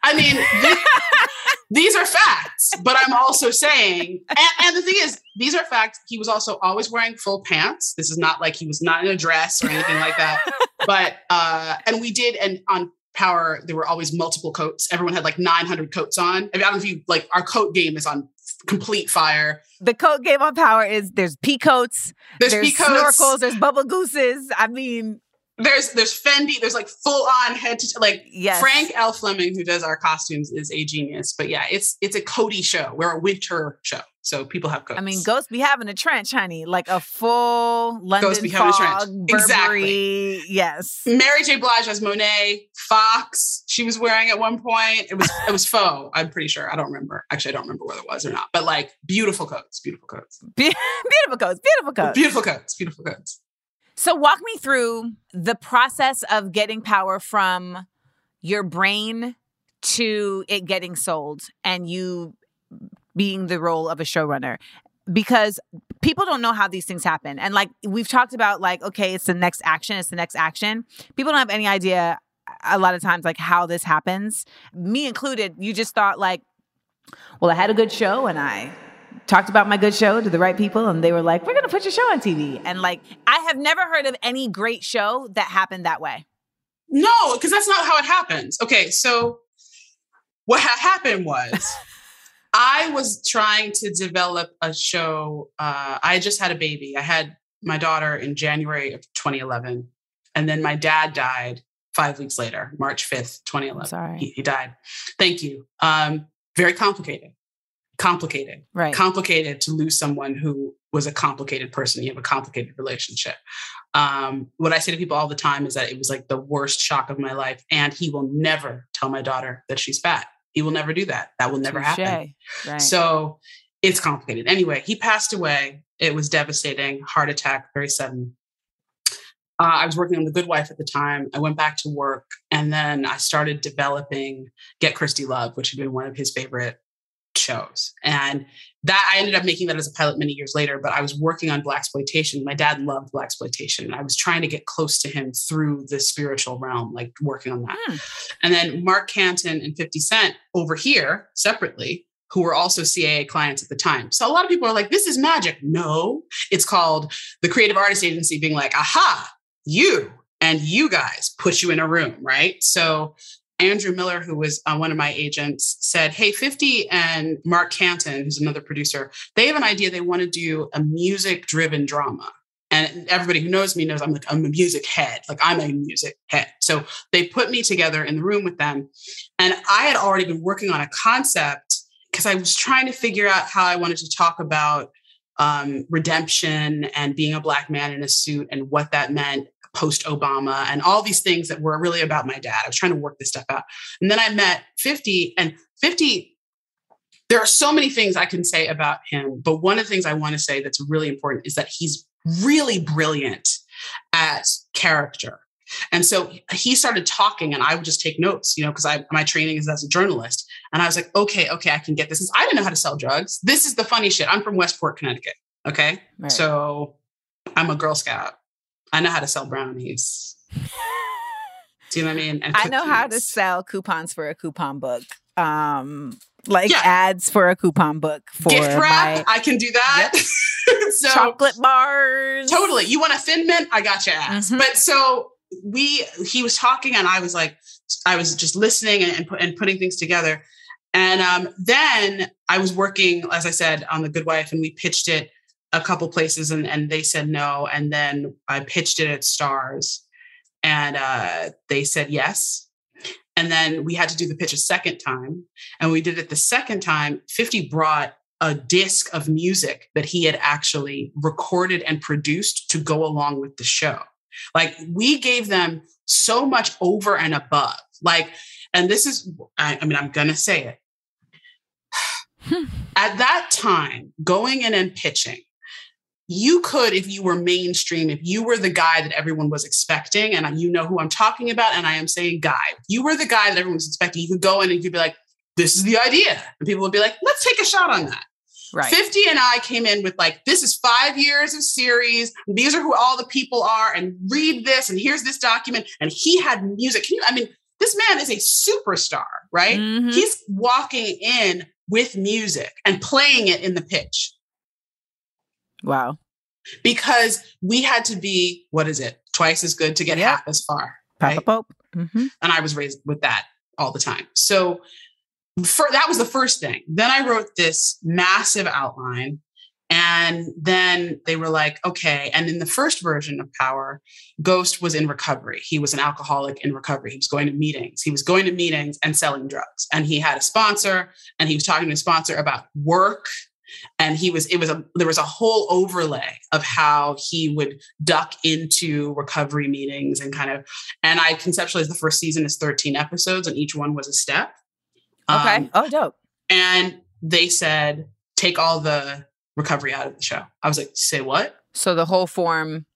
I mean, th- (laughs) these are facts, but I'm also saying, and, and the thing is, these are facts. He was also always wearing full pants. This is not like he was not in a dress or anything like that. (laughs) But, uh, and we did, and on Power, there were always multiple coats. Everyone had like 900 coats on. I, mean, I don't know if you like our coat game is on complete fire. The coat game on Power is there's peacoats, There's, there's peacoats. snorkels, there's bubble gooses. I mean, there's there's Fendi, there's like full on head to like yes. Frank L. Fleming, who does our costumes, is a genius. But yeah, it's it's a Cody show. We're a winter show, so people have coats. I mean, ghosts be having a trench, honey, like a full London be having a trench. fog, Exactly. Burberry. Yes. Mary J. Blige as Monet, Fox. She was wearing at one point. It was it was faux. I'm pretty sure. I don't remember. Actually, I don't remember whether it was or not. But like beautiful coats, beautiful coats, Be- (laughs) beautiful coats, beautiful coats. beautiful coats, beautiful coats. So, walk me through the process of getting power from your brain to it getting sold and you being the role of a showrunner. Because people don't know how these things happen. And like we've talked about, like, okay, it's the next action, it's the next action. People don't have any idea a lot of times, like, how this happens. Me included, you just thought, like, well, I had a good show and I talked about my good show to the right people and they were like, we're going to put your show on TV. And like, I have never heard of any great show that happened that way. No, because that's not how it happens. Okay, so what ha- happened was (laughs) I was trying to develop a show. Uh, I just had a baby. I had my daughter in January of 2011, and then my dad died five weeks later, March 5th, 2011. sorry. He, he died. Thank you. Um, very complicated. Complicated. Right. Complicated to lose someone who was a complicated person. You have a complicated relationship. Um, what I say to people all the time is that it was like the worst shock of my life. And he will never tell my daughter that she's fat. He will never do that. That will never happen. Right. So it's complicated. Anyway, he passed away. It was devastating, heart attack, very sudden. Uh, I was working on The Good Wife at the time. I went back to work and then I started developing Get Christy Love, which had been one of his favorite shows. And that I ended up making that as a pilot many years later, but I was working on blaxploitation. My dad loved blaxploitation, and I was trying to get close to him through the spiritual realm, like working on that. Hmm. And then Mark Canton and 50 Cent over here separately, who were also CAA clients at the time. So a lot of people are like, this is magic. No, it's called the creative artist agency being like, aha, you and you guys put you in a room, right? So Andrew Miller, who was uh, one of my agents, said, Hey, 50 and Mark Canton, who's another producer, they have an idea. They want to do a music driven drama. And everybody who knows me knows I'm like, I'm a music head. Like, I'm a music head. So they put me together in the room with them. And I had already been working on a concept because I was trying to figure out how I wanted to talk about um, redemption and being a Black man in a suit and what that meant post Obama and all these things that were really about my dad. I was trying to work this stuff out. And then I met 50 and 50 there are so many things I can say about him, but one of the things I want to say that's really important is that he's really brilliant at character. And so he started talking, and I would just take notes, you know, because I my training is as a journalist. And I was like, okay, okay, I can get this. I didn't know how to sell drugs. This is the funny shit. I'm from Westport, Connecticut. Okay, Right. so I'm a Girl Scout. I know how to sell brownies. (laughs) Do you know what I mean? I know how to sell coupons for a coupon book. Um, like Yeah. ads for a coupon book for gift wrap. my I can do that. (laughs) so chocolate bars. totally. You want a thin mint? I got your ass. Mhm. But so we, he was talking, and I was like, I was just listening and and, put, and putting things together. And um, then I was working, as I said, on the Good Wife, and we pitched it a couple places, and and they said no. And then I pitched it at Starz, and uh, they said yes. And then we had to do the pitch a second time, and we did it the second time. Fifty brought a disc of music that he had actually recorded and produced to go along with the show. Like we gave them so much over and above. Like, and this is, I, I mean, I'm going to say it. (sighs) At that time, going in and pitching, you could, if you were mainstream, if you were the guy that everyone was expecting, and you know who I'm talking about, and I am saying guy, you were the guy that everyone was expecting, you could go in and you'd be like, this is the idea. And people would be like, let's take a shot on that. Right. 50 and I came in with like, this is five years of series. These are who all the people are, and read this, and here's this document. And he had music. Can you, I mean, this man is a superstar, right? Mhm. He's walking in with music and playing it in the pitch Wow. because we had to be, what is it, twice as good to get Yep. half as far. Papa Right? Pope. hmm and I was raised with that all the time. So for, that was the first thing. Then I wrote this massive outline. And then they were like, okay. And in the first version of Power, Ghost was in recovery. He was an alcoholic in recovery. He was going to meetings. He was going to meetings and selling drugs. And he had a sponsor and he was talking to a sponsor about work. And he was, it was a, there was a whole overlay of how he would duck into recovery meetings and kind of and I conceptualized the first season as 13 episodes, and each one was a step. Okay. Um, oh, dope. and they said, take all the recovery out of the show. I was like, say what? So the whole form.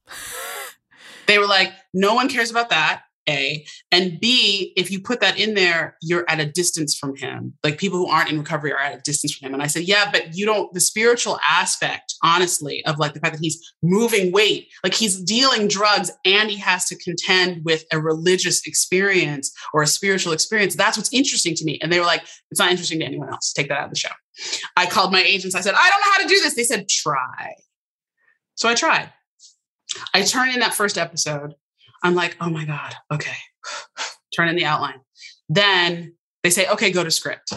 They were like, no one cares about that. A and B, if you put that in there, you're at a distance from him. Like people who aren't in recovery are at a distance from him. And I said, yeah, but you don't, the spiritual aspect, honestly, of like the fact that he's moving weight, like he's dealing drugs and he has to contend with a religious experience or a spiritual experience. That's what's interesting to me. And they were like, it's not interesting to anyone else. Take that out of the show. I called my agents. I said, I don't know how to do this. They said, try. So I tried. I turned in that first episode. I'm like, oh my God, okay. (sighs) Turn in the outline. Then they say, okay, go to script.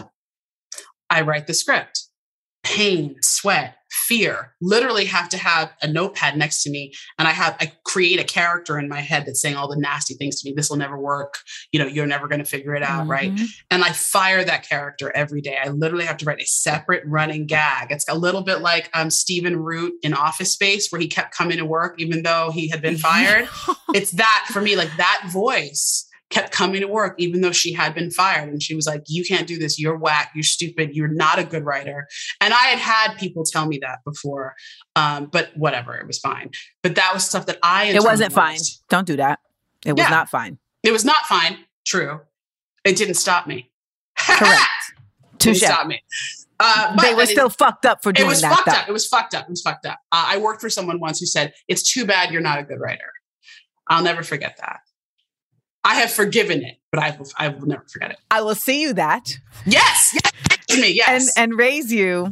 I write the script. Pain, sweat, fear. Literally have to have a notepad next to me. And I have, I create a character in my head that's saying all the nasty things to me. This will never work. You know, you're never going to figure it out, right? Mhm. and I fire that character every day. I literally have to write a separate running gag. It's a little bit like um, Stephen Root in Office Space, where he kept coming to work even though he had been (laughs) fired. it's that for me, like that voice kept coming to work even though she had been fired. And she was like, You can't do this. You're whack. You're stupid. You're not a good writer. And I had had people tell me that before, um, but whatever, it was fine. But that was stuff that I It wasn't fine. Don't do that. It was Yeah. not fine. It was not fine. True. It didn't stop me. Correct. (laughs) Touche. stop me. Uh, but They were it- still fucked up for doing that. it was that. fucked though. up. It was fucked up. It was fucked up. Uh, I worked for someone once who said, "It's too bad you're not a good writer." I'll never forget that. I have forgiven it, but I will, I will never forget it. I will see you that Yes, yes, me, and yes. and raise you.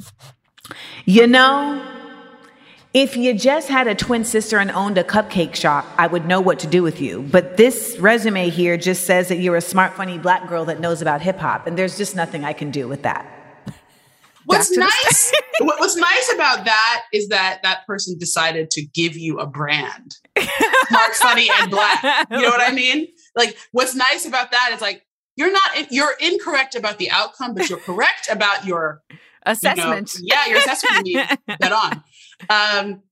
You know, if you just had a twin sister and owned a cupcake shop, I would know what to do with you. But this resume here just says that you're a smart, funny black girl that knows about hip hop, and there's just nothing I can do with that. (laughs) what's back to the nice, (laughs) (laughs) what's nice about that is that that person decided to give you a brand, smart, funny, and black. You know what I mean? Like, what's nice about that is like you're not you're incorrect about the outcome, but you're correct about your (laughs) you know, Assessment. yeah, your assessment you dead (laughs) on. Um,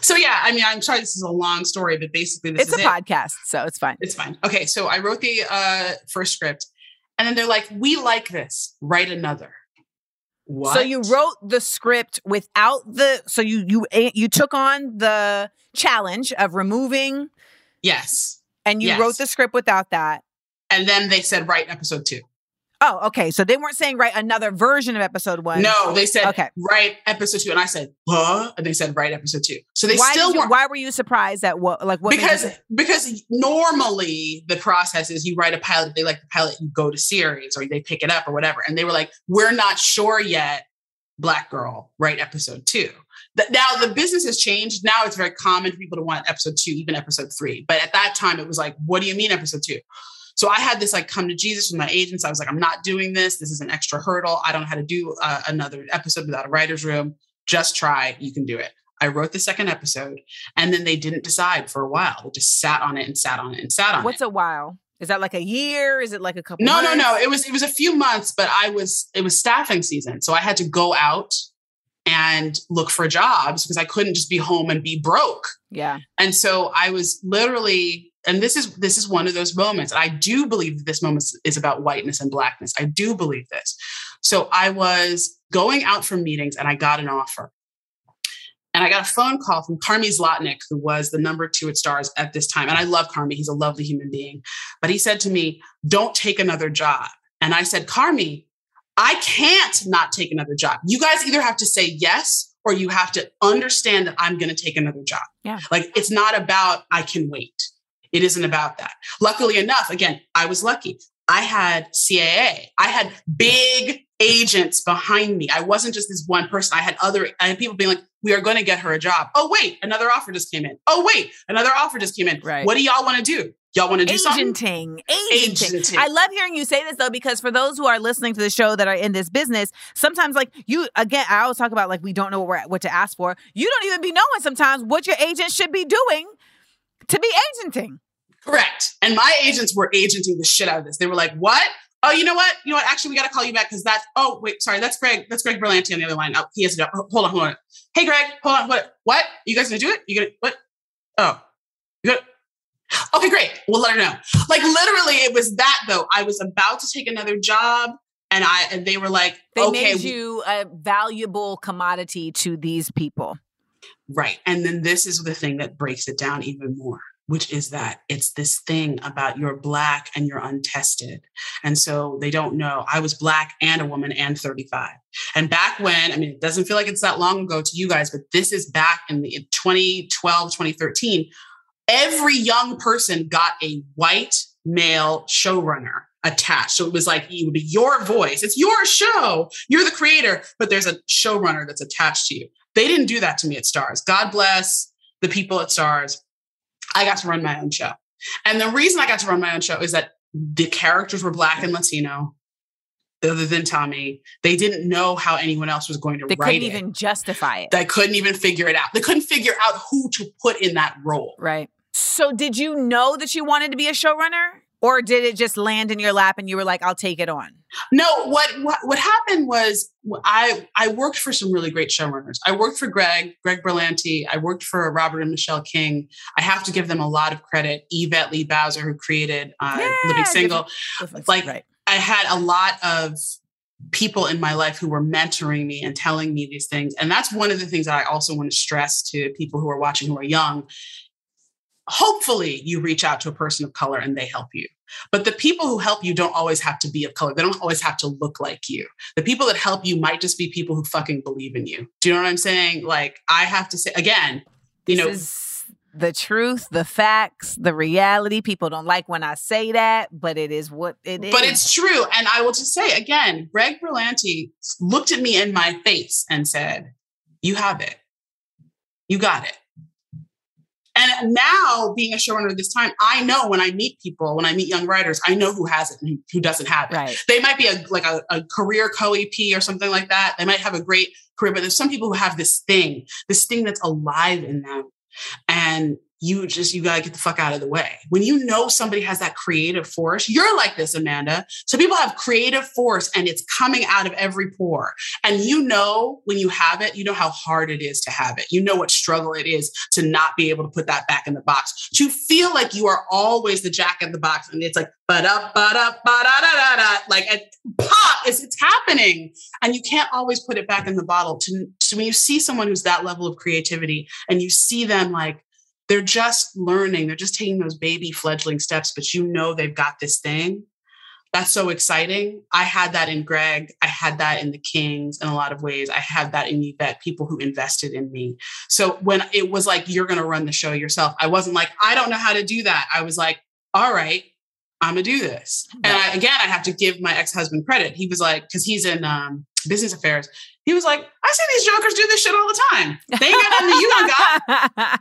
so yeah, I mean, I'm sorry this is a long story, but basically this it's a it. podcast, so it's fine. It's fine. Okay, so I wrote the uh, first script, and then they're like, "We like this. Write another." What? So you wrote the script without the so you you you took on the challenge of removing Yes. And you Yes. wrote the script without that. And then they said write episode two. Oh, okay. So they weren't saying write another version of episode one. No, they said Okay. write episode two. And I said, huh? And they said write episode two. So they why still you, why were you surprised at what like what made you because because normally the process is you write a pilot, they like the pilot, you go to series or they pick it up or whatever. And they were like, we're not sure yet, Black Girl, write episode two. Th- Now the business has changed. Now it's very common for people to want episode two, even episode three. But at that time, it was like, what do you mean episode two? So I had this like come to Jesus with my agents. I was like, I'm not doing this. This is an extra hurdle. I don't know how to do uh, another episode without a writer's room. Just try. You can do it. I wrote the second episode and then they didn't decide for a while. They just sat on it and sat on it and sat on what's it. What's a while? Is that like a year? Is it like a couple no, no, no. It was it was a few months, but I was it was staffing season. So I had to go out and look for jobs because I couldn't just be home and be broke. Yeah. And so I was literally, and this is this is one of those moments. I do believe that this moment is about whiteness and blackness. I do believe this. So I was going out for meetings and I got an offer. And I got a phone call from Carmi Zlotnik, who was the number two at Starz at this time. And I love Carmi. He's a lovely human being. But he said to me, Don't take another job. And I said, Carmi, I can't not take another job. You guys either have to say yes or you have to understand that I'm going to take another job. Yeah. Like it's not about I can wait. It isn't about that. Luckily enough, again, I was lucky. I had CAA. I had big agents behind me. I wasn't just this one person. I had other I had people being like, "We are going to get her a job." Oh wait, another offer just came in. Oh wait, another offer just came in. Right. What do y'all want to do? Y'all want to do something? Agenting, agenting. Agenting. I love hearing you say this though, because for those who are listening to the show that are in this business, sometimes like you again, I always talk about like we don't know what, we're, what to ask for. You don't even be knowing sometimes what your agent should be doing to be agenting. Correct. And my agents were agenting the shit out of this. They were like, what? Oh, you know what? You know what? Actually, we got to call you back because that's, oh, wait, sorry. That's Greg. That's Greg Berlanti on the other line. Oh, he has it up. Hold on, hold on. Hey, Greg, hold on. What? What? You guys gonna do it? You gonna, what? Oh, you okay, great. We'll let her know. Like literally, it was that though. I was about to take another job and I, and they were like, They okay, made you a valuable commodity to these people. Right. And then this is the thing that breaks it down even more, which is that it's this thing about you're black and you're untested. And so they don't know I was black and a woman and 35. And back when, I mean, it doesn't feel like it's that long ago to you guys, but this is back in the in 2012, 2013. Every young person got a white male showrunner attached. So it was like it would be your voice. It's your show. You're the creator, but there's a showrunner that's attached to you. They didn't do that to me at Starz. God bless the people at Starz. I got to run my own show. And the reason I got to run my own show is that the characters were black and Latino, other than Tommy. They didn't know how anyone else was going to They write They couldn't it. even justify it. they couldn't even figure it out. They couldn't figure out who to put in that role. Right. So did you know that you wanted to be a showrunner? Or did it just land in your lap and you were like, I'll take it on? No, what what what happened was I I worked for some really great showrunners. I worked for Greg, Greg Berlanti. I worked for Robert and Michelle King. I have to give them a lot of credit. Yvette Lee Bowser, who created uh, Yeah, Living Single. Like- right. I had a lot of people in my life who were mentoring me and telling me these things. And that's one of the things that I also want to stress to people who are watching who are young. Hopefully, you reach out to a person of color and they help you. But the people who help you don't always have to be of color. They don't always have to look like you. The people that help you might just be people who fucking believe in you. Do you know what I'm saying? Like, I have to say, again, you this know, is the truth, the facts, the reality. People don't like when I say that, but it is what it is. But it's true. And I will just say again, Greg Berlanti looked at me in my face and said, You have it. You got it. And now, being a showrunner this time, I know when I meet people, when I meet young writers, I know who has it and who doesn't have it. right. They might be a like a, a career co-EP or something like that. They might have a great career, but there's some people who have this thing, this thing that's alive in them. And you just you gotta get the fuck out of the way. When you know somebody has that creative force, you're like this, Amanda. So people have creative force and it's coming out of every pore. And you know when you have it, you know how hard it is to have it. You know what struggle it is to not be able to put that back in the box. To feel like you are always the jack in the box, and it's like ba da ba da ba da da da da, like it pop, it's, it's happening, and you can't always put it back in the bottle. To, to when you see someone who's that level of creativity, and you see them like they're just learning, they're just taking those baby fledgling steps, but you know they've got this thing. That's so exciting. I had that in Greg. I had that in the Kings in a lot of ways. I had that in Yvette, people who invested in me. So when it was like, you're going to run the show yourself, I wasn't like, I don't know how to do that. I was like, all right, I'm going to do this. And I, again, I have to give my ex husband credit. He was like, because he's in um, business affairs. He was like, I see these jokers do this shit all the time. They got nothing that you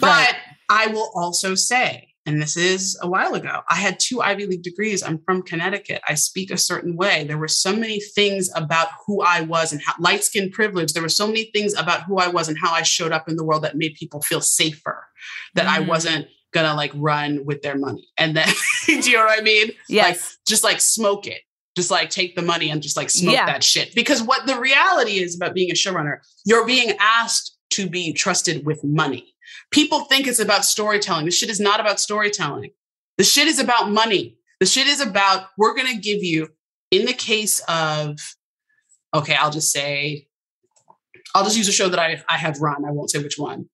But I will also say, and this is a while ago, I had two Ivy League degrees. I'm from Connecticut. I speak a certain way. There were so many things about who I was and how light skin privilege. There were so many things about who I was and how I showed up in the world that made people feel safer, that I Mm. wasn't gonna like run with their money. And then, (laughs) do you know what I mean? yes. just like smoke it. Just like take the money and just like smoke Yeah. that shit. Because what the reality is about being a showrunner, you're being asked to be trusted with money. People think it's about storytelling. This shit is not about storytelling. The shit is about money. The shit is about, we're going to give you, in the case of, okay, I'll just say, I'll just use a show that I, I have run. I won't say which one.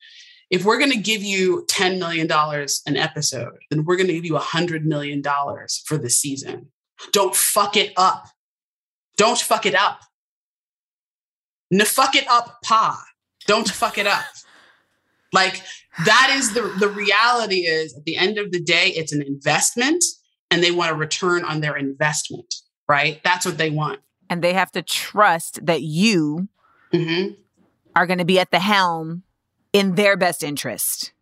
If we're going to give you $10 million an episode, then we're going to give you $100 million for the season. Don't fuck it up. Don't fuck it up. N- fuck it up, pa. Don't fuck it up. Like that is the the reality is at the end of the day, it's an investment and they want a return on their investment, right? That's what they want. and they have to trust that you Mhm. are going to be at the helm in their best interest.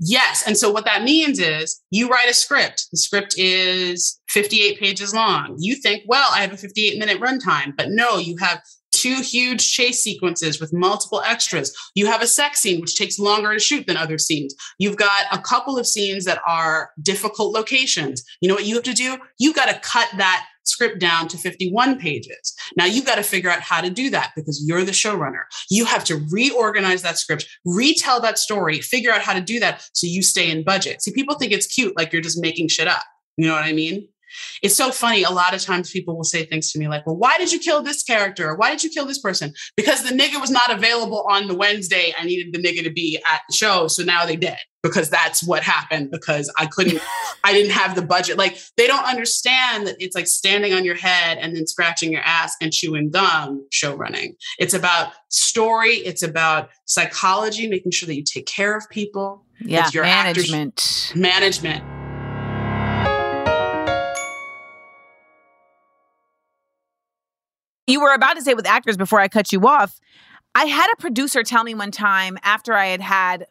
Yes. And so what that means is you write a script. The script is 58 pages long. You think, well, I have a 58 minute runtime, but no, you have two huge chase sequences with multiple extras. You have a sex scene, which takes longer to shoot than other scenes. You've got a couple of scenes that are difficult locations. You know what you have to do? You've got to cut that script down to 51 pages. Now you've got to figure out how to do that because you're the showrunner. You have to reorganize that script, retell that story, figure out how to do that so you stay in budget. See, people think it's cute, like you're just making shit up. You know what I mean? It's so funny. A lot of times people will say things to me like, well, why did you kill this character? Or why did you kill this person? Because the nigga was not available on the Wednesday. I needed the nigga to be at the show. So now they dead because that's what happened because I couldn't, I didn't have the budget. Like they don't understand that it's like standing on your head and then scratching your ass and chewing gum show running. It's about story. It's about psychology, making sure that you take care of people, Yeah, your actors- management. You were about to say with actors before I cut you off. I had a producer tell me one time after I had had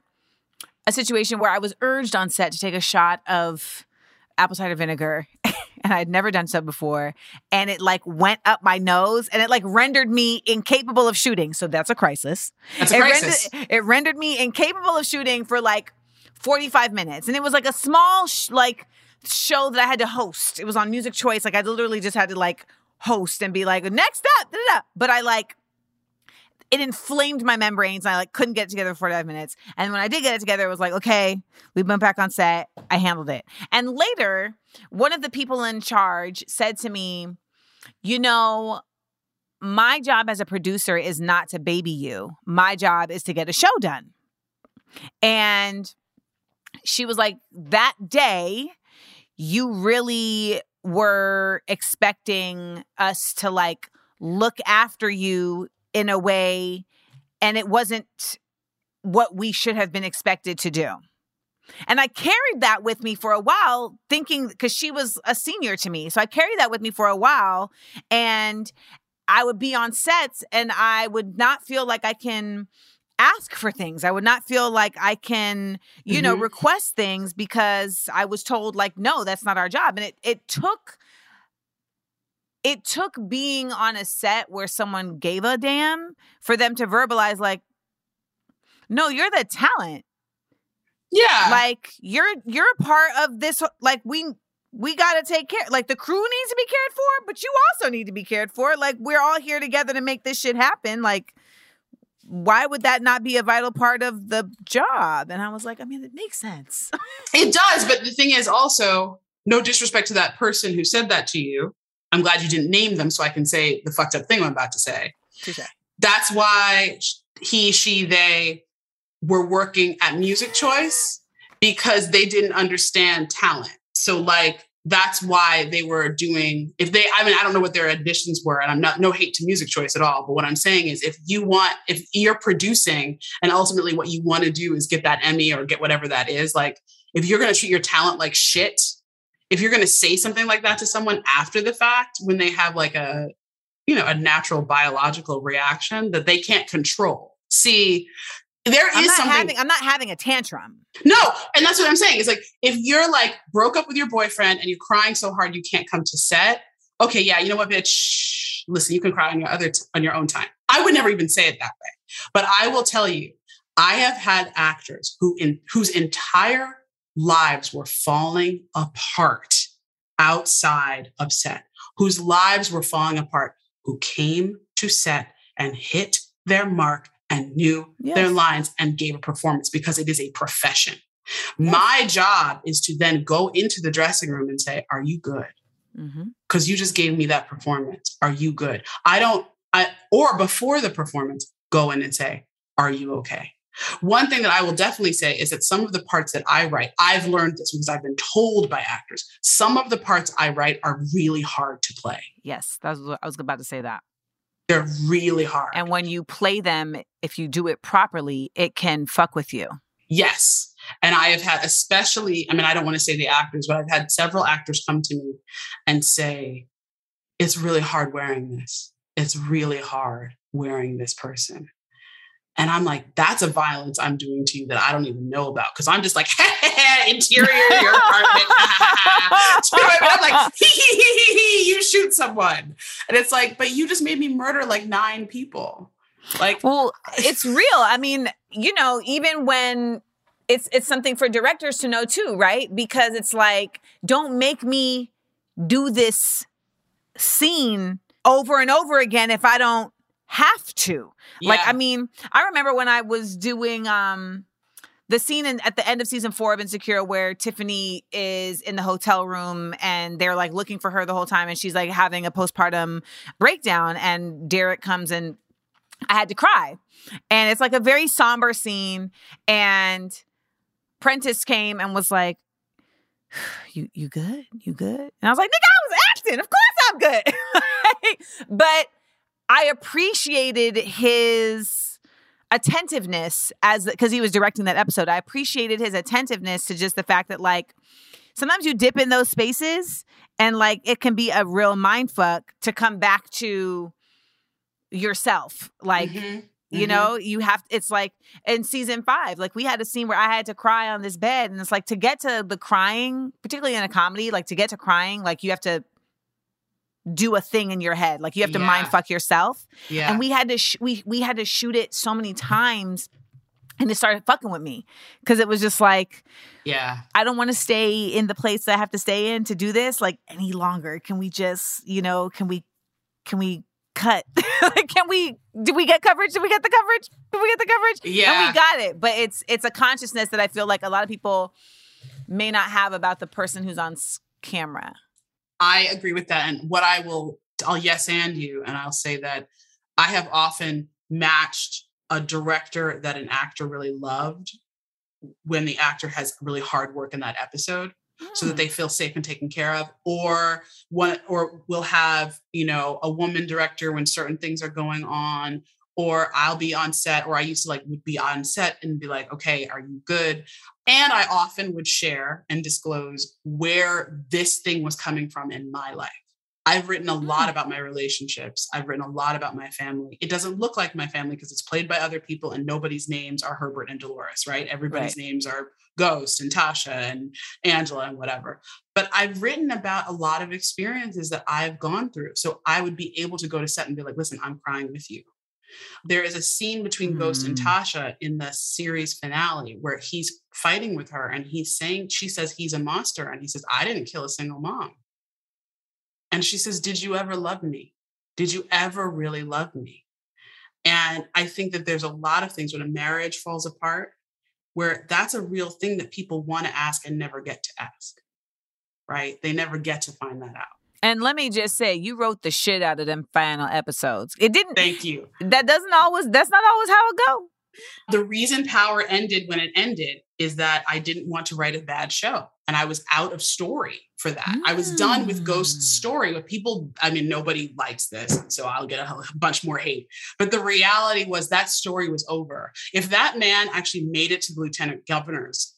a situation where I was urged on set to take a shot of apple cider vinegar (laughs) and I had never done so before and it like went up my nose and it like rendered me incapable of shooting so that's a crisis That's a it crisis. rendered, it rendered me incapable of shooting for like 45 minutes and it was like a small sh- like show that I had to host it was on music choice like I literally just had to like host and be like next up da, da, da. but I like it inflamed my membranes and I like couldn't get it together for 45 minutes. And when I did get it together, it was like, okay, we went back on set. I handled it. And later, one of the people in charge said to me, you know, my job as a producer is not to baby you. My job is to get a show done. And she was like, that day, you really were expecting us to like look after you in a way and it wasn't what we should have been expected to do. And I carried that with me for a while, thinking because she was a senior to me. So I carried that with me for a while. And I would be on sets and I would not feel like I can ask for things. I would not feel like I can, you know, Mhm. request things because I was told, like, no, that's not our job. And it it took it took being on a set where someone gave a damn for them to verbalize like no you're the talent Yeah. Like you're you're a part of this. Like we we got to take care. Like the crew needs to be cared for, but you also need to be cared for. Like we're all here together to make this shit happen. Like why would that not be a vital part of the job? And I was like, I mean, it makes sense. It does, but the thing is also, no disrespect to that person who said that to you. I'm glad you didn't name them so I can say the fucked up thing I'm about to say. Touche. That's why he, she, they were working at Music Choice because they didn't understand talent. So, like, that's why they were doing if they i mean i don't know what their admissions were and i'm not no hate to music choice at all but what i'm saying is if you want if you're producing and ultimately what you want to do is get that emmy or get whatever that is like if you're going to treat your talent like shit if you're going to say something like that to someone after the fact when they have like a you know a natural biological reaction that they can't control. See there is I'm not something having I'm not having a tantrum. no, and that's what I'm saying. It's like if you're like broke up with your boyfriend and you're crying so hard you can't come to set. Okay, yeah, you know what, bitch? Listen, you can cry on your other t- on your own time. I would never even say it that way, but I will tell you, I have had actors who in whose entire lives were falling apart outside of set, whose lives were falling apart, who came to set and hit their mark and knew their lines and gave a performance because it is a profession. My job is to then go into the dressing room and say, Are you good? Mm-hmm. Because you just gave me that performance. Are you good? I don't, I, or before the performance, go in and say, Are you okay? One thing that I will definitely say is that some of the parts that I write, I've learned this because I've been told by actors, some of the parts I write are really hard to play. Yes, that was what I was about to say that. They're really hard. And when you play them, if you do it properly, it can fuck with you. Yes. And I have had, especially, I mean, I don't want to say the actors, but I've had several actors come to me and say, it's really hard wearing this. It's really hard wearing this person. And I'm like, that's a violence I'm doing to you that I don't even know about. Cause I'm just like, (laughs) interior, of your apartment. Do you know I mean? I'm like, hee, hee, hee, hee, hee, you shoot someone. And it's like, but you just made me murder like nine people. Like, Well, (laughs) it's real. I mean, you know, even when it's it's something for directors to know too, right? Because it's like, don't make me do this scene over and over again if I don't have to. Like. I mean, I remember when I was doing um the scene in, at the end of season four of Insecure where Tiffany is in the hotel room and they're like looking for her the whole time and she's like having a postpartum breakdown and Derek comes and I had to cry. And it's like a very somber scene. And Prentice came and was like, (sighs) You you good? You good? And I was like, nigga, I was acting. Of course I'm good. (laughs) but I appreciated his attentiveness as because he was directing that episode. I appreciated his attentiveness to just the fact that like sometimes you dip in those spaces and like it can be a real mind fuck to come back to yourself. Like Mhm, you mhm. know, you have it's like in season five, like we had a scene where I had to cry on this bed, and it's like to get to the crying, particularly in a comedy, like to get to crying, like you have to do a thing in your head, like you have to Yeah. mind fuck yourself. yeah. And we had to sh- we we had to shoot it so many times, and it started fucking with me because it was just like yeah. I don't want to stay in the place that I have to stay in to do this like any longer. Can we just, you know, can we, can we cut? (laughs) can we, do we get coverage? Did we get the coverage? Did we get the coverage? And Yeah. we got it. But it's, it's a consciousness that I feel like a lot of people may not have about the person who's on camera. I agree with that. And what I will, I'll yes and you, and I'll say that I have often matched a director that an actor really loved when the actor has really hard work in that episode so that hmm. they feel safe and taken care of or one or we'll have you know a woman director when certain things are going on or i'll be on set or i used to like would be on set and be like okay are you good? And i often would share and disclose where this thing was coming from in my life. I've written a lot hmm. about my relationships. I've written a lot about my family. It doesn't look like my family because it's played by other people and nobody's names are herbert and dolores right? Everybody's names are ghost and tasha and Angela and whatever. But I've written about a lot of experiences that I've gone through. So I would be able to go to set and be like, listen, I'm crying with you. There is a scene between Ghost and Hmm. Tasha in the series finale where he's fighting with her and he's saying, she says he's a monster. And he says, I didn't kill a single mom. And she says, Did you ever love me? Did you ever really love me? And I think that there's a lot of things when a marriage falls apart where that's a real thing that people want to ask and never get to ask, right? They never get to find that out. And let me just say, you wrote the shit out of them final episodes. It didn't. Thank you. that doesn't always. That's not always how it go. The reason Power ended when it ended is that I didn't want to write a bad show and I was out of story for that. I was done with ghost mm. story. With people, I mean, nobody likes this, so I'll get a, a bunch more hate. But the reality was that story was over. If that man actually made it to the lieutenant governor's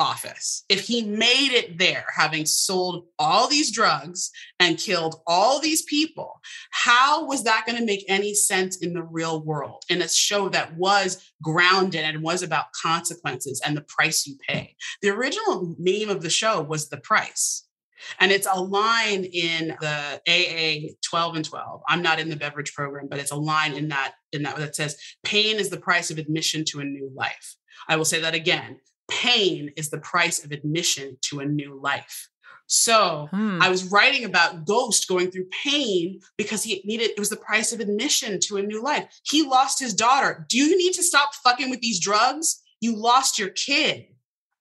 office, if he made it there, having sold all these drugs and killed all these people, how was that going to make any sense in the real world in a show that was grounded and was about consequences and the price you pay? The original name of the show was The Price. And it's a line in the AA 12 and 12. I'm not in the beverage program, but it's a line in that in that that says pain is the price of admission to a new life. I will say that again. Pain is the price of admission to a new life. So Hmm. I was writing about Ghost going through pain because he needed, it was the price of admission to a new life. He lost his daughter. Do you need to stop fucking with these drugs? You lost your kid.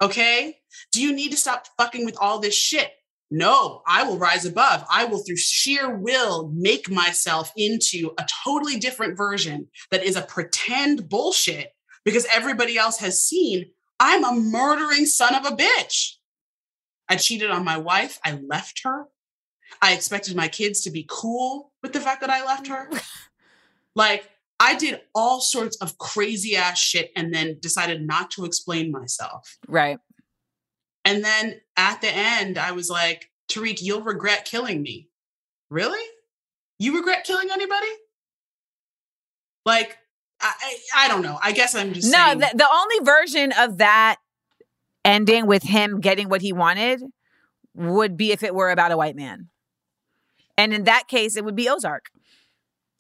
Okay. Do you need to stop fucking with all this shit? No, I will rise above. I will, through sheer will, make myself into a totally different version that is a pretend bullshit because everybody else has seen I'm a murdering son of a bitch. I cheated on my wife. I left her. I expected my kids to be cool with the fact that I left her. (laughs) like, I did all sorts of crazy ass shit and then decided not to explain myself. right. And then at the end, I was like, Tariq, you'll regret killing me. Really? You regret killing anybody? Like, I, I, don't know. I guess I'm just No, the, the only version of that ending with him getting what he wanted would be if it were about a white man. And in that case, it would be Ozark.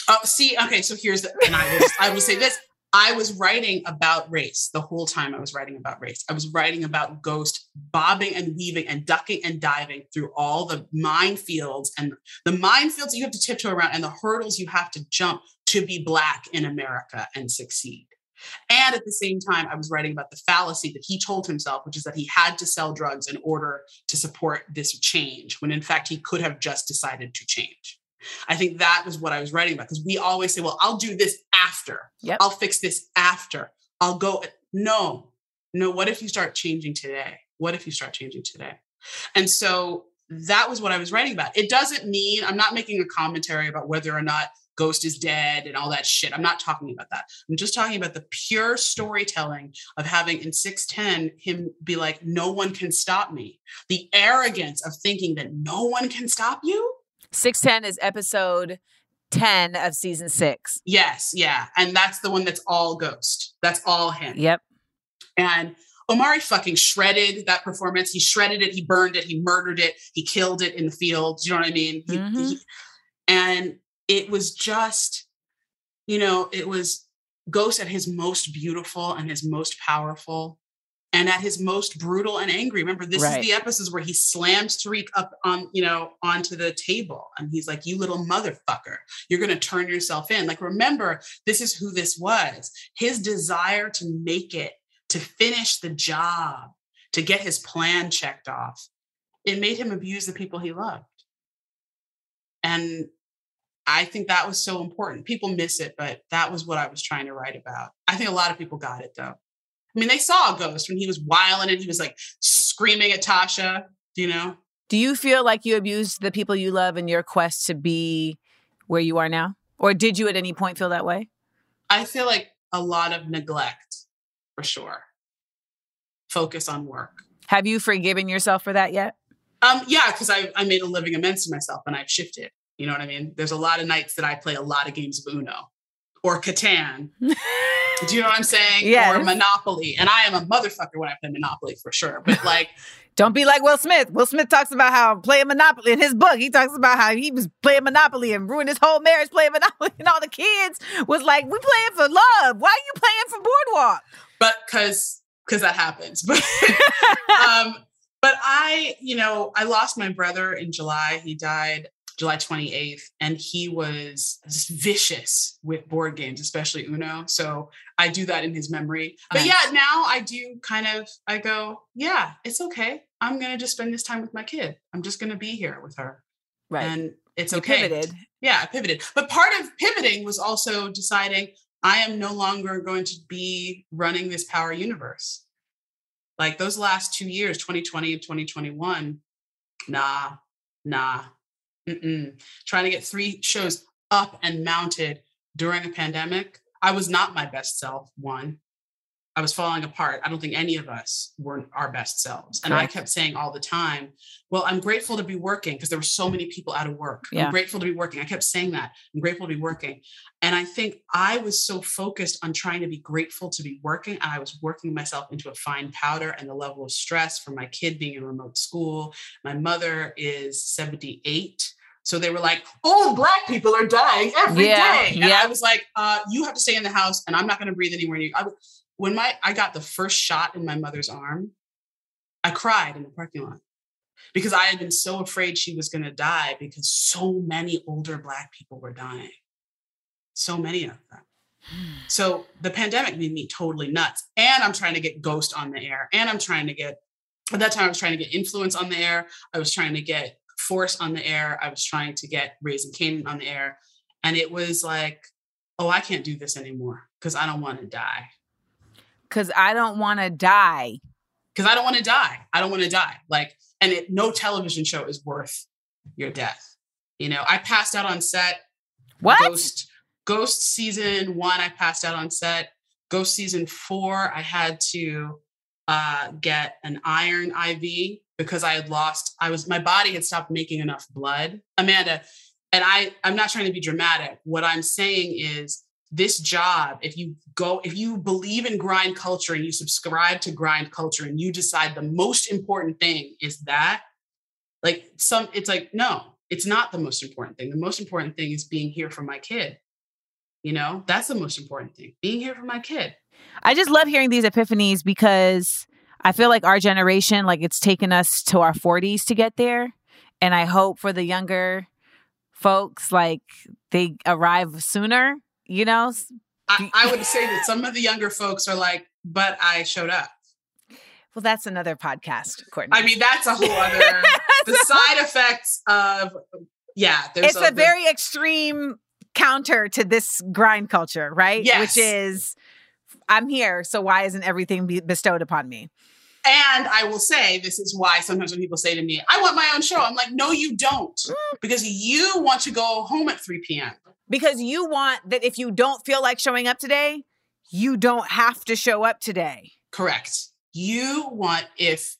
Oh, see, okay, so here's the, and I will, I will say this. I was writing about race the whole time I was writing about race. I was writing about Ghost bobbing and weaving and ducking and diving through all the minefields and the minefields that you have to tiptoe around and the hurdles you have to jump to be Black in America and succeed. And at the same time, I was writing about the fallacy that he told himself, which is that he had to sell drugs in order to support this change, when in fact he could have just decided to change. I think that was what I was writing about because we always say, well, I'll do this after. Yep. I'll fix this after. I'll go. No, no. What if you start changing today? What if you start changing today? And so that was what I was writing about. It doesn't mean I'm not making a commentary about whether or not Ghost is dead and all that shit. I'm not talking about that. I'm just talking about the pure storytelling of having in 610 him be like, no one can stop me. The arrogance of thinking that no one can stop you. 610 is episode 10 of season six. Yes, yeah. And that's the one that's all Ghost. That's all him. Yep. And Omari fucking shredded that performance. He shredded it. He burned it. He murdered it. He killed it in the field. You know what I mean? He- Mhm. he- and it was just, you know, it was Ghost at his most beautiful and his most powerful and at his most brutal and angry. Remember, this Right. is the episodes where he slams Tariq up on, you know, onto the table and he's like, you little motherfucker, you're going to turn yourself in. Like, remember, this is who this was. His desire to make it, to finish the job, to get his plan checked off, it made him abuse the people he loved. And I think that was so important. People miss it, but that was what I was trying to write about. I think a lot of people got it though. I mean, they saw a ghost when he was wilding and he was like screaming at Tasha, do you know? Do you feel like you abused the people you love in your quest to be where you are now? Or did you at any point feel that way? I feel like a lot of neglect for sure. Focus on work. Have you forgiven yourself for that yet? Um, yeah, because I, I made a living amends to myself and I've shifted. You know what I mean? There's a lot of nights that I play a lot of games of Uno or Catan. (laughs) Do you know what I'm saying? Yes. Or Monopoly. And I am a motherfucker when I play Monopoly for sure. But (laughs) like, Don't be like Will Smith. Will Smith talks about how playing Monopoly in his book. He talks about how he was playing Monopoly and ruined his whole marriage playing Monopoly, and all the kids was like, "We playing for love. Why are you playing for Boardwalk?" but because because that happens (laughs) but um but i you know i lost my brother in july he died july 28th and he was just vicious with board games especially uno so i do that in his memory but yeah now i do kind of i go yeah it's okay i'm gonna just spend this time with my kid i'm just gonna be here with her Right. and it's You okay pivoted. yeah, I pivoted. But part of pivoting was also deciding I am no longer going to be running this power universe. Like those last two years, 2020 and 2021, nah, nah, mm-mm. Trying to get three shows up and mounted during a pandemic, I was not my best self. One, I was falling apart. I don't think any of us were our best selves. And I kept saying all the time, well, I'm grateful to be working because there were so many people out of work. Yeah. I'm grateful to be working. I kept saying that. I'm grateful to be working. And I think I was so focused on trying to be grateful to be working. And I was working myself into a fine powder and the level of stress from my kid being in remote school. My mother is 78. So they were like, "Oh, black people are dying every day." Yeah, And yeah. I was like, uh, "You have to stay in the house, and I'm not going to breathe anywhere near you." I, when my I got the first shot in my mother's arm, I cried in the parking lot because I had been so afraid she was going to die because so many older black people were dying, so many of them. (sighs) So the pandemic made me totally nuts, and I'm trying to get Ghost on the air, and I'm trying to get at that time I was trying to get Influence on the air. I was trying to get Force on the air. I was trying to get Raising Kanan on the air, and it was like, oh, I can't do this anymore because I don't want to die. Because I don't want to die. because I don't want to die. I don't want to die. Like, and it, no television show is worth your death. You know, I passed out on set. What? Ghost, Ghost season one, I passed out on set. Ghost season four, I had to uh, get an iron IV because I had lost. I was my body had stopped making enough blood. Amanda, and I, I'm not trying to be dramatic. What I'm saying is this job, if you go, if you believe in grind culture and you subscribe to grind culture and you decide the most important thing is that, like some, it's like, no, it's not the most important thing. The most important thing is being here for my kid. You know, that's the most important thing. Being here for my kid. I just love hearing these epiphanies because I feel like our generation, like it's taken us to our 40s to get there. And I hope for the younger folks, like they arrive sooner, you know? I, I would say that some of the younger folks are like, but I showed up. Well, that's another podcast, Courtney. I mean, that's a whole other (laughs) the side effects of yeah. There's it's a very extreme counter to this grind culture, right? Yes. Which is, I'm here, so why isn't everything be bestowed upon me? And I will say, this is why sometimes when people say to me, I want my own show, I'm like, no, you don't. Mm. Because you want to go home at 3 p.m. Because you want that if you don't feel like showing up today, you don't have to show up today. Correct. You want, if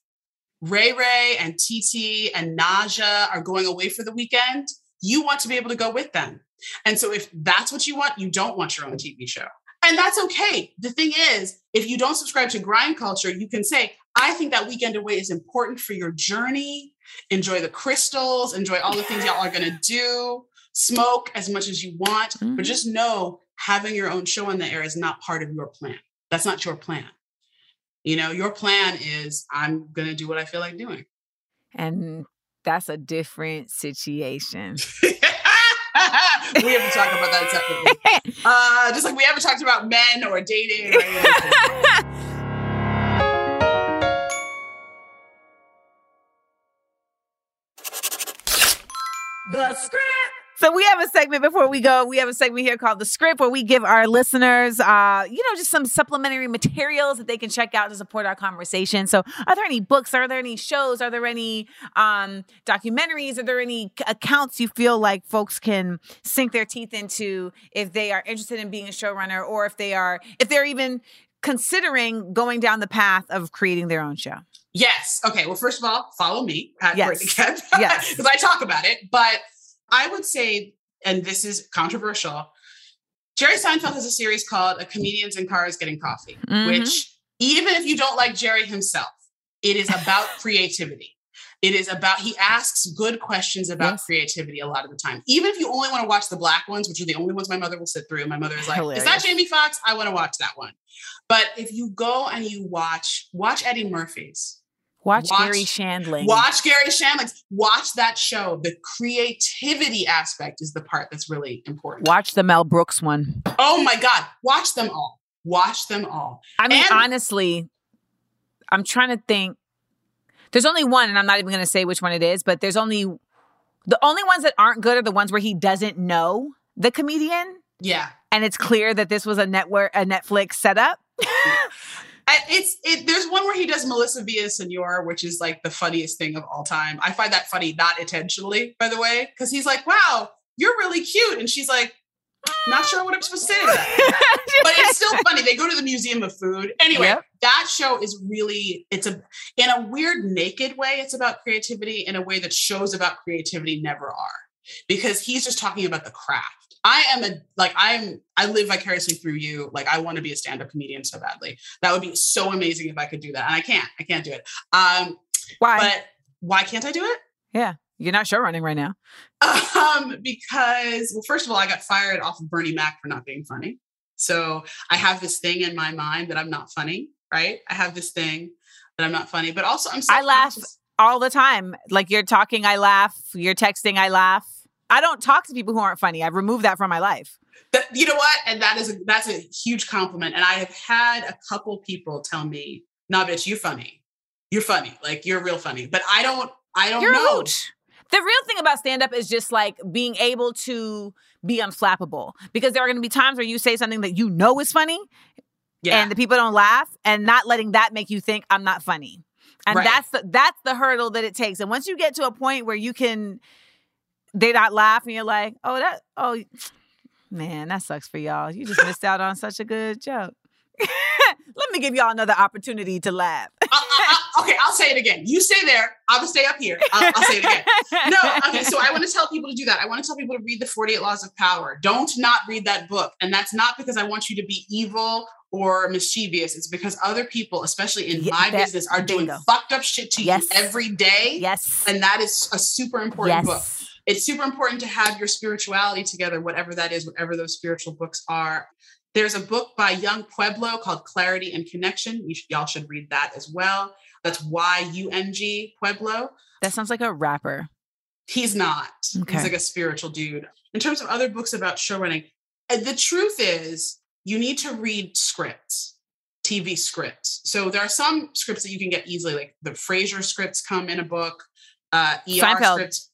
Ray Ray and TT and Naja are going away for the weekend, you want to be able to go with them. And so if that's what you want, you don't want your own TV show. And that's okay. The thing is, if you don't subscribe to grind culture, you can say, I think that weekend away is important for your journey. Enjoy the crystals, enjoy all the things y'all are going to do, smoke as much as you want. Mhm. But just know having your own show on the air is not part of your plan. That's not your plan. You know, your plan is I'm going to do what I feel like doing. And that's a different situation. (laughs) (laughs) we haven't talked about that separately. (laughs) Uh, just like we haven't talked about men or dating or. (laughs) The script. So we have a segment before we go. We have a segment here called the script where we give our listeners, uh, you know, just some supplementary materials that they can check out to support our conversation. So, are there any books? Are there any shows? Are there any um, documentaries? Are there any accounts you feel like folks can sink their teeth into if they are interested in being a showrunner, or if they are, if they're even considering going down the path of creating their own show? Yes. Okay. Well, first of all, follow me at Yes. Courtney (laughs) Kemp. Yes. Because I talk about it. But I would say, and this is controversial, Jerry Seinfeld has a series called A Comedians in Cars Getting Coffee, Mhm. which even if you don't like Jerry himself, It is about (laughs) creativity. It is about, he asks good questions about Yes. creativity a lot of the time. Even if you only want to watch the black ones, which are the only ones my mother will sit through. My mother is like, is that Jamie Foxx? I want to watch that one. But if you go and you watch, watch Eddie Murphy's, Watch, Watch- Garry Shandling. watch Garry Shandling's, watch that show. The creativity aspect is the part that's really important. Watch the Mel Brooks one. Oh my God, watch them all. Watch them all. I mean, And- honestly, I'm trying to think. There's only one, and I'm not even going to say which one it is, but there's only the only ones that aren't good are the ones where he doesn't know the comedian, Yeah. and it's clear that this was a network, a Netflix setup. (laughs) It's it. There's one where he does Melissa Villasenor, which is like the funniest thing of all time. I find that funny, not intentionally, by the way, because he's like, "Wow, you're really cute," and she's like, "Not sure what I'm supposed to say to that." (laughs) but it's still funny. They go to the Museum of Food. Anyway, Yep. that show is really it's a in a weird naked way. It's about creativity in a way that shows about creativity never are because he's just talking about the craft. I am a like I'm I live vicariously through you. Like I want to be a stand-up comedian so badly. That would be so amazing if I could do that. And I can't. I can't do it. Um, Why? but why can't I do it? yeah, you're not show running right now. Um, because well, first of all, I got fired off of Bernie Mac for not being funny. So I have this thing in my mind that I'm not funny, right? I have this thing that I'm not funny, but also I'm I laugh. All the time, like you're talking, I laugh. You're texting, I laugh. I don't talk to people who aren't funny. I've removed that from my life. That, you know what? And that is a, that's a huge compliment. And I have had a couple people tell me, "Nah, bitch, you're funny. You're funny. Like you're real funny." But I don't. I don't You're know. hooch. The real thing about stand up is just like being able to be unflappable because there are going to be times where you say something that you know is funny Yeah. and the people don't laugh and not letting that make you think I'm not funny. And Right. that's the that's the hurdle that it takes. And once you get to a point where you can they not laugh and you're like, "Oh, that oh (sniffs) man, that sucks for y'all. You just missed out on such a good joke." (laughs) Let me give y'all another opportunity to laugh. I- I- I- okay, I'll say it again. You stay there. I'll stay up here. I'll, I'll say it again. no, okay. So I want to tell people to do that. I want to tell people to read the 48 Laws of Power. Don't not read that book. And that's not because I want you to be evil or mischievous. It's because other people, especially in Yeah, my business, are doing bingo. fucked up shit to Yes. you every day. yes. And that is a super important book. It's super important to have your spirituality together, whatever that is, whatever those spiritual books are. There's a book by Yung Pueblo called Clarity and Connection. You should, y'all should read that as well. That's Y U N G Pueblo. That sounds like a rapper. He's not. Okay. He's like a spiritual dude. In terms of other books about show running, uh, the truth is you need to read scripts, TV scripts. So there are some scripts that you can get easily, like the Frasier scripts come in a book, uh, ER Seinfeld. scripts,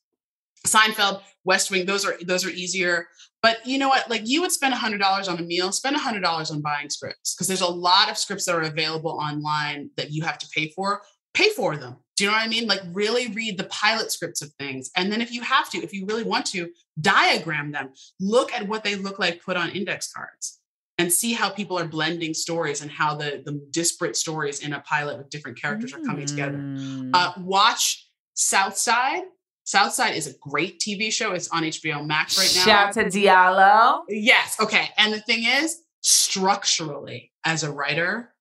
Seinfeld, West Wing. Those are those are easier. But you know what? Like you would spend hundred dollars on a meal, spend hundred dollars on buying scripts because there's a lot of scripts that are available online that you have to pay for. Pay for them. Do you know what I mean? Like really read the pilot scripts of things. And then if you have to, if you really want to, diagram them. Look at what they look like put on index cards and see how people are blending stories and how the, the disparate stories in a pilot with different characters are coming together. Mm. Uh, watch Southside. Southside is a great TV show. It's on HBO Max right now. Shout to Diallo. Yes. Okay. And the thing is, structurally, as a writer,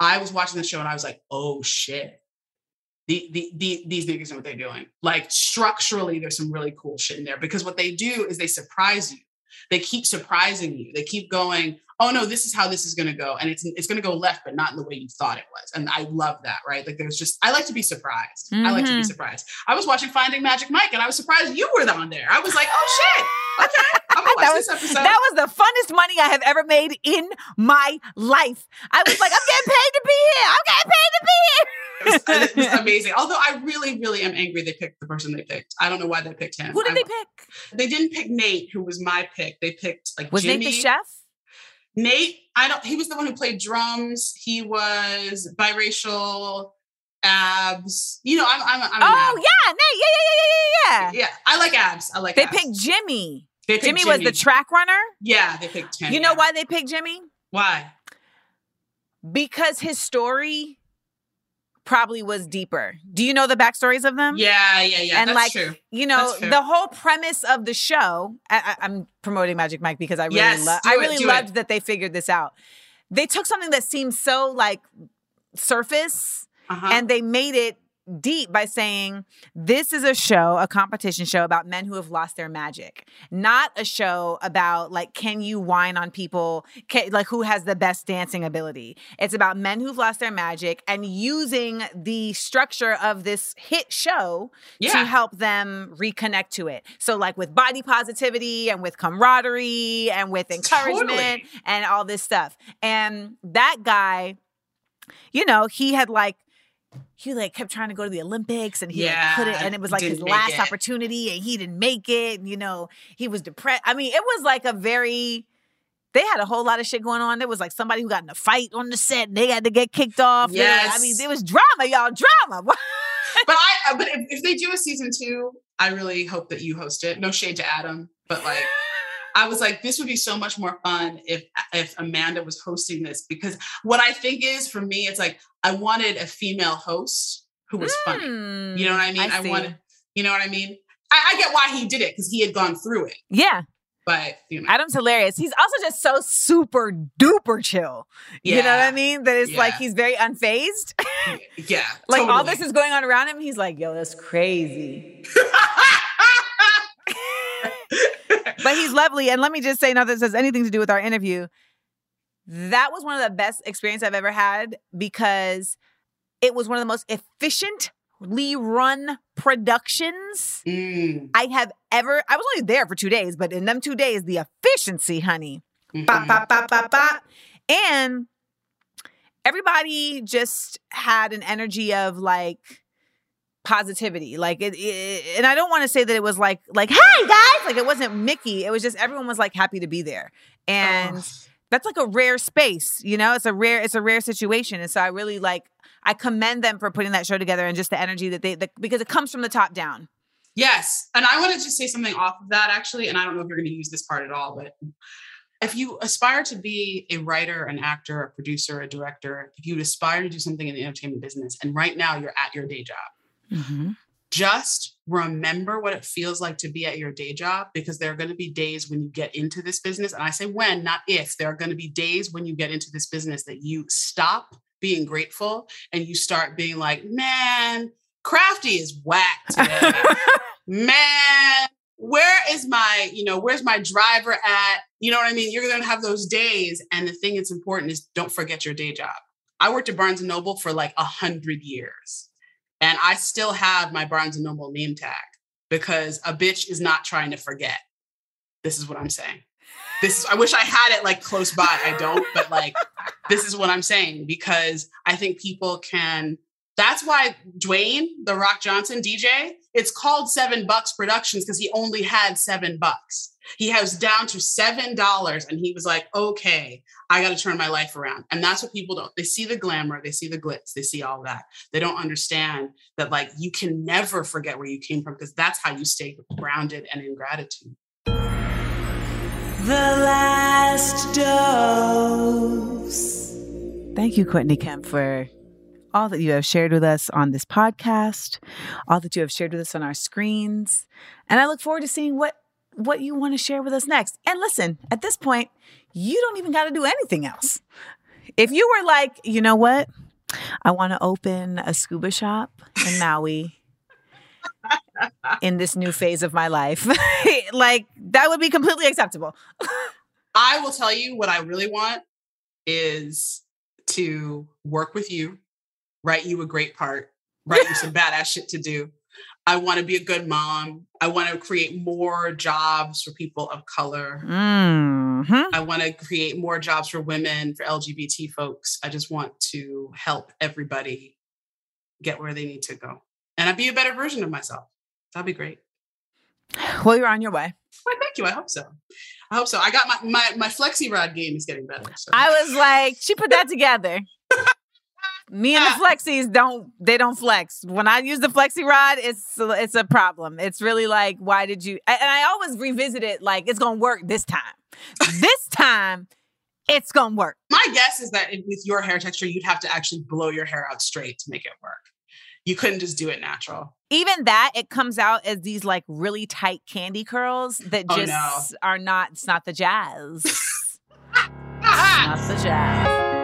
I was watching the show and I was like, oh shit. The, the, the, these niggas know what they're doing. Like structurally, there's some really cool shit in there because what they do is they surprise you. They keep surprising you. They keep going, oh no, this is how this is going to go. And it's, it's going to go left, but not in the way you thought it was. And I love that, right? Like there's just, I like to be surprised. I like to be Mhm. surprised. I was watching Finding Magic Mike and I was surprised you were on there. I was like, oh shit. Okay. I'm going (laughs) to That was- this episode. That was the funnest money I have ever made in my life. I was like, I'm getting paid to be here. I'm getting paid to be It was, here. it was (laughs) amazing. Although I really, really am angry they picked the person they picked. I don't know why they picked him. Who did I- they pick? They didn't pick Nate, who was my pick. They picked like Was Jimmy. Nate the chef? Nate, I don't. He was the one who played drums. He was biracial, abs. You know, I'm. I'm. I'm Oh yeah, Nate. Yeah, yeah, yeah, yeah, yeah. yeah. I like abs. I like. They abs. picked Jimmy. They picked Jimmy, was the track runner. yeah, they picked him. You know yeah. why they picked Jimmy? Why? Because his story probably was deeper. Do you know the backstories of them? Yeah, yeah, yeah. and like true. you know the whole premise of the show I, I, i'm promoting magic mike because i really Yes, love do i it, really loved it. that they figured this out they took something that seemed so like surface Uh-huh. and they made it deep by saying this is a show a competition show about men who have lost their magic not a show about like can you whine on people can, like who has the best dancing ability. It's about men who've lost their magic and using the structure of this hit show to help them reconnect to it. So like with body positivity and with camaraderie and with encouragement Totally. and all this stuff. And that guy you know he had like he like kept trying to go to the Olympics and he like Yeah, couldn't and it was like his last it. opportunity and he didn't make it and you know he was depressed I mean it was like a very they had a whole lot of shit going on there was like somebody who got in a fight on the set and they had to get kicked off There- I mean there was drama y'all drama (laughs) but I uh, but if, if they do a season two, I really hope that you host it. No shade to Adam, but like I was like, this would be so much more fun if if Amanda was hosting this because what I think is for me, it's like I wanted a female host who was funny. Hmm, You know what I mean? I, see. wanted, you know what I mean? I, I get why he did it because he had gone through it, yeah but you know, Adam's hilarious he's also just so super duper chill Yeah. you know what I mean that it's like he's very unfazed yeah, (laughs) like all this is going on around him he's like yo that's crazy (laughs) but he's lovely. And let me just say, not that this has anything to do with our interview. That was one of the best experience I've ever had because it was one of the most efficiently run productions Mm, I have ever. I was only there for two days, but in them two days, the efficiency, honey, mhm. bop, bop, bop, bop, bop. and everybody just had an energy of like positivity. Like it, it and i don't want to say that it was like like hey guys! Like it wasn't mickey. It was just everyone was like happy to be there. And that's like a rare space you know? It's a rare it's a rare situation. And so i really like i commend them for putting that show together and just the energy that they the, because it comes from the top down. Yes. And I want to just say something off of that actually. And I don't know if you're going to use this part at all, but if you aspire to be a writer, an actor, a producer, a director, if you aspire to do something in the entertainment business, and right now you're at your day job, Mm-hmm. just remember what it feels like to be at your day job because there are going to be days when you get into this business. And I say when, not if. There are going to be days when you get into this business that you stop being grateful and you start being like, man, crafty is whack today. (laughs) man, where is my, you know, where's my driver at? You know what I mean? You're going to have those days. And the thing that's important is don't forget your day job. I worked at Barnes and Noble for like a hundred years and I still have my Barnes and Noble name tag because a bitch is not trying to forget. This is what I'm saying. This is, I wish I had it like close by. I don't, but like, this is what I'm saying because I think people can. That's why Dwayne, the Rock Johnson DJ, it's called Seven Bucks Productions because he only had seven bucks. He was down to seven dollars and he was like, okay, I got to turn my life around. And that's what people don't. They see the glamour, they see the glitz, they see all that. They don't understand that like you can never forget where you came from because that's how you stay grounded and in gratitude. The last dose. Thank you, Courtney Kemp, for all that you have shared with us on this podcast, all that you have shared with us on our screens. And I look forward to seeing what what you want to share with us next. And listen, at this point, you don't even got to do anything else. If you were like, you know what? I want to open a scuba shop in (laughs) Maui in this new phase of my life. (laughs) like that would be completely acceptable. (laughs) I will tell you what I really want is to work with you, write you a great part, write you some badass shit to do. I want to be a good mom. I want to create more jobs for people of color. Mhm. I want to create more jobs for women, for LGBT folks. I just want to help everybody get where they need to go. And I'd be a better version of myself. That'd be great. Well, you're on your way. Well, thank you. I hope so. I hope so. I got my my, my flexi rod game is getting better. So. I was like, she put that together. Me and the ah. flexies don't they don't flex. When I use the flexi rod, it's it's a problem. It's really like, why did you? And I always revisit it like it's gonna work this time. this time, it's gonna work. my guess is that with your hair texture, you'd have to actually blow your hair out straight to make it work. You couldn't just do it natural. Even that, it comes out as these like really tight candy curls that Oh, just no. are not. It's not the jazz. (laughs) not the jazz.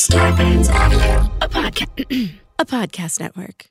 Starburns Audio, a podcast, (clears throat) a podcast network.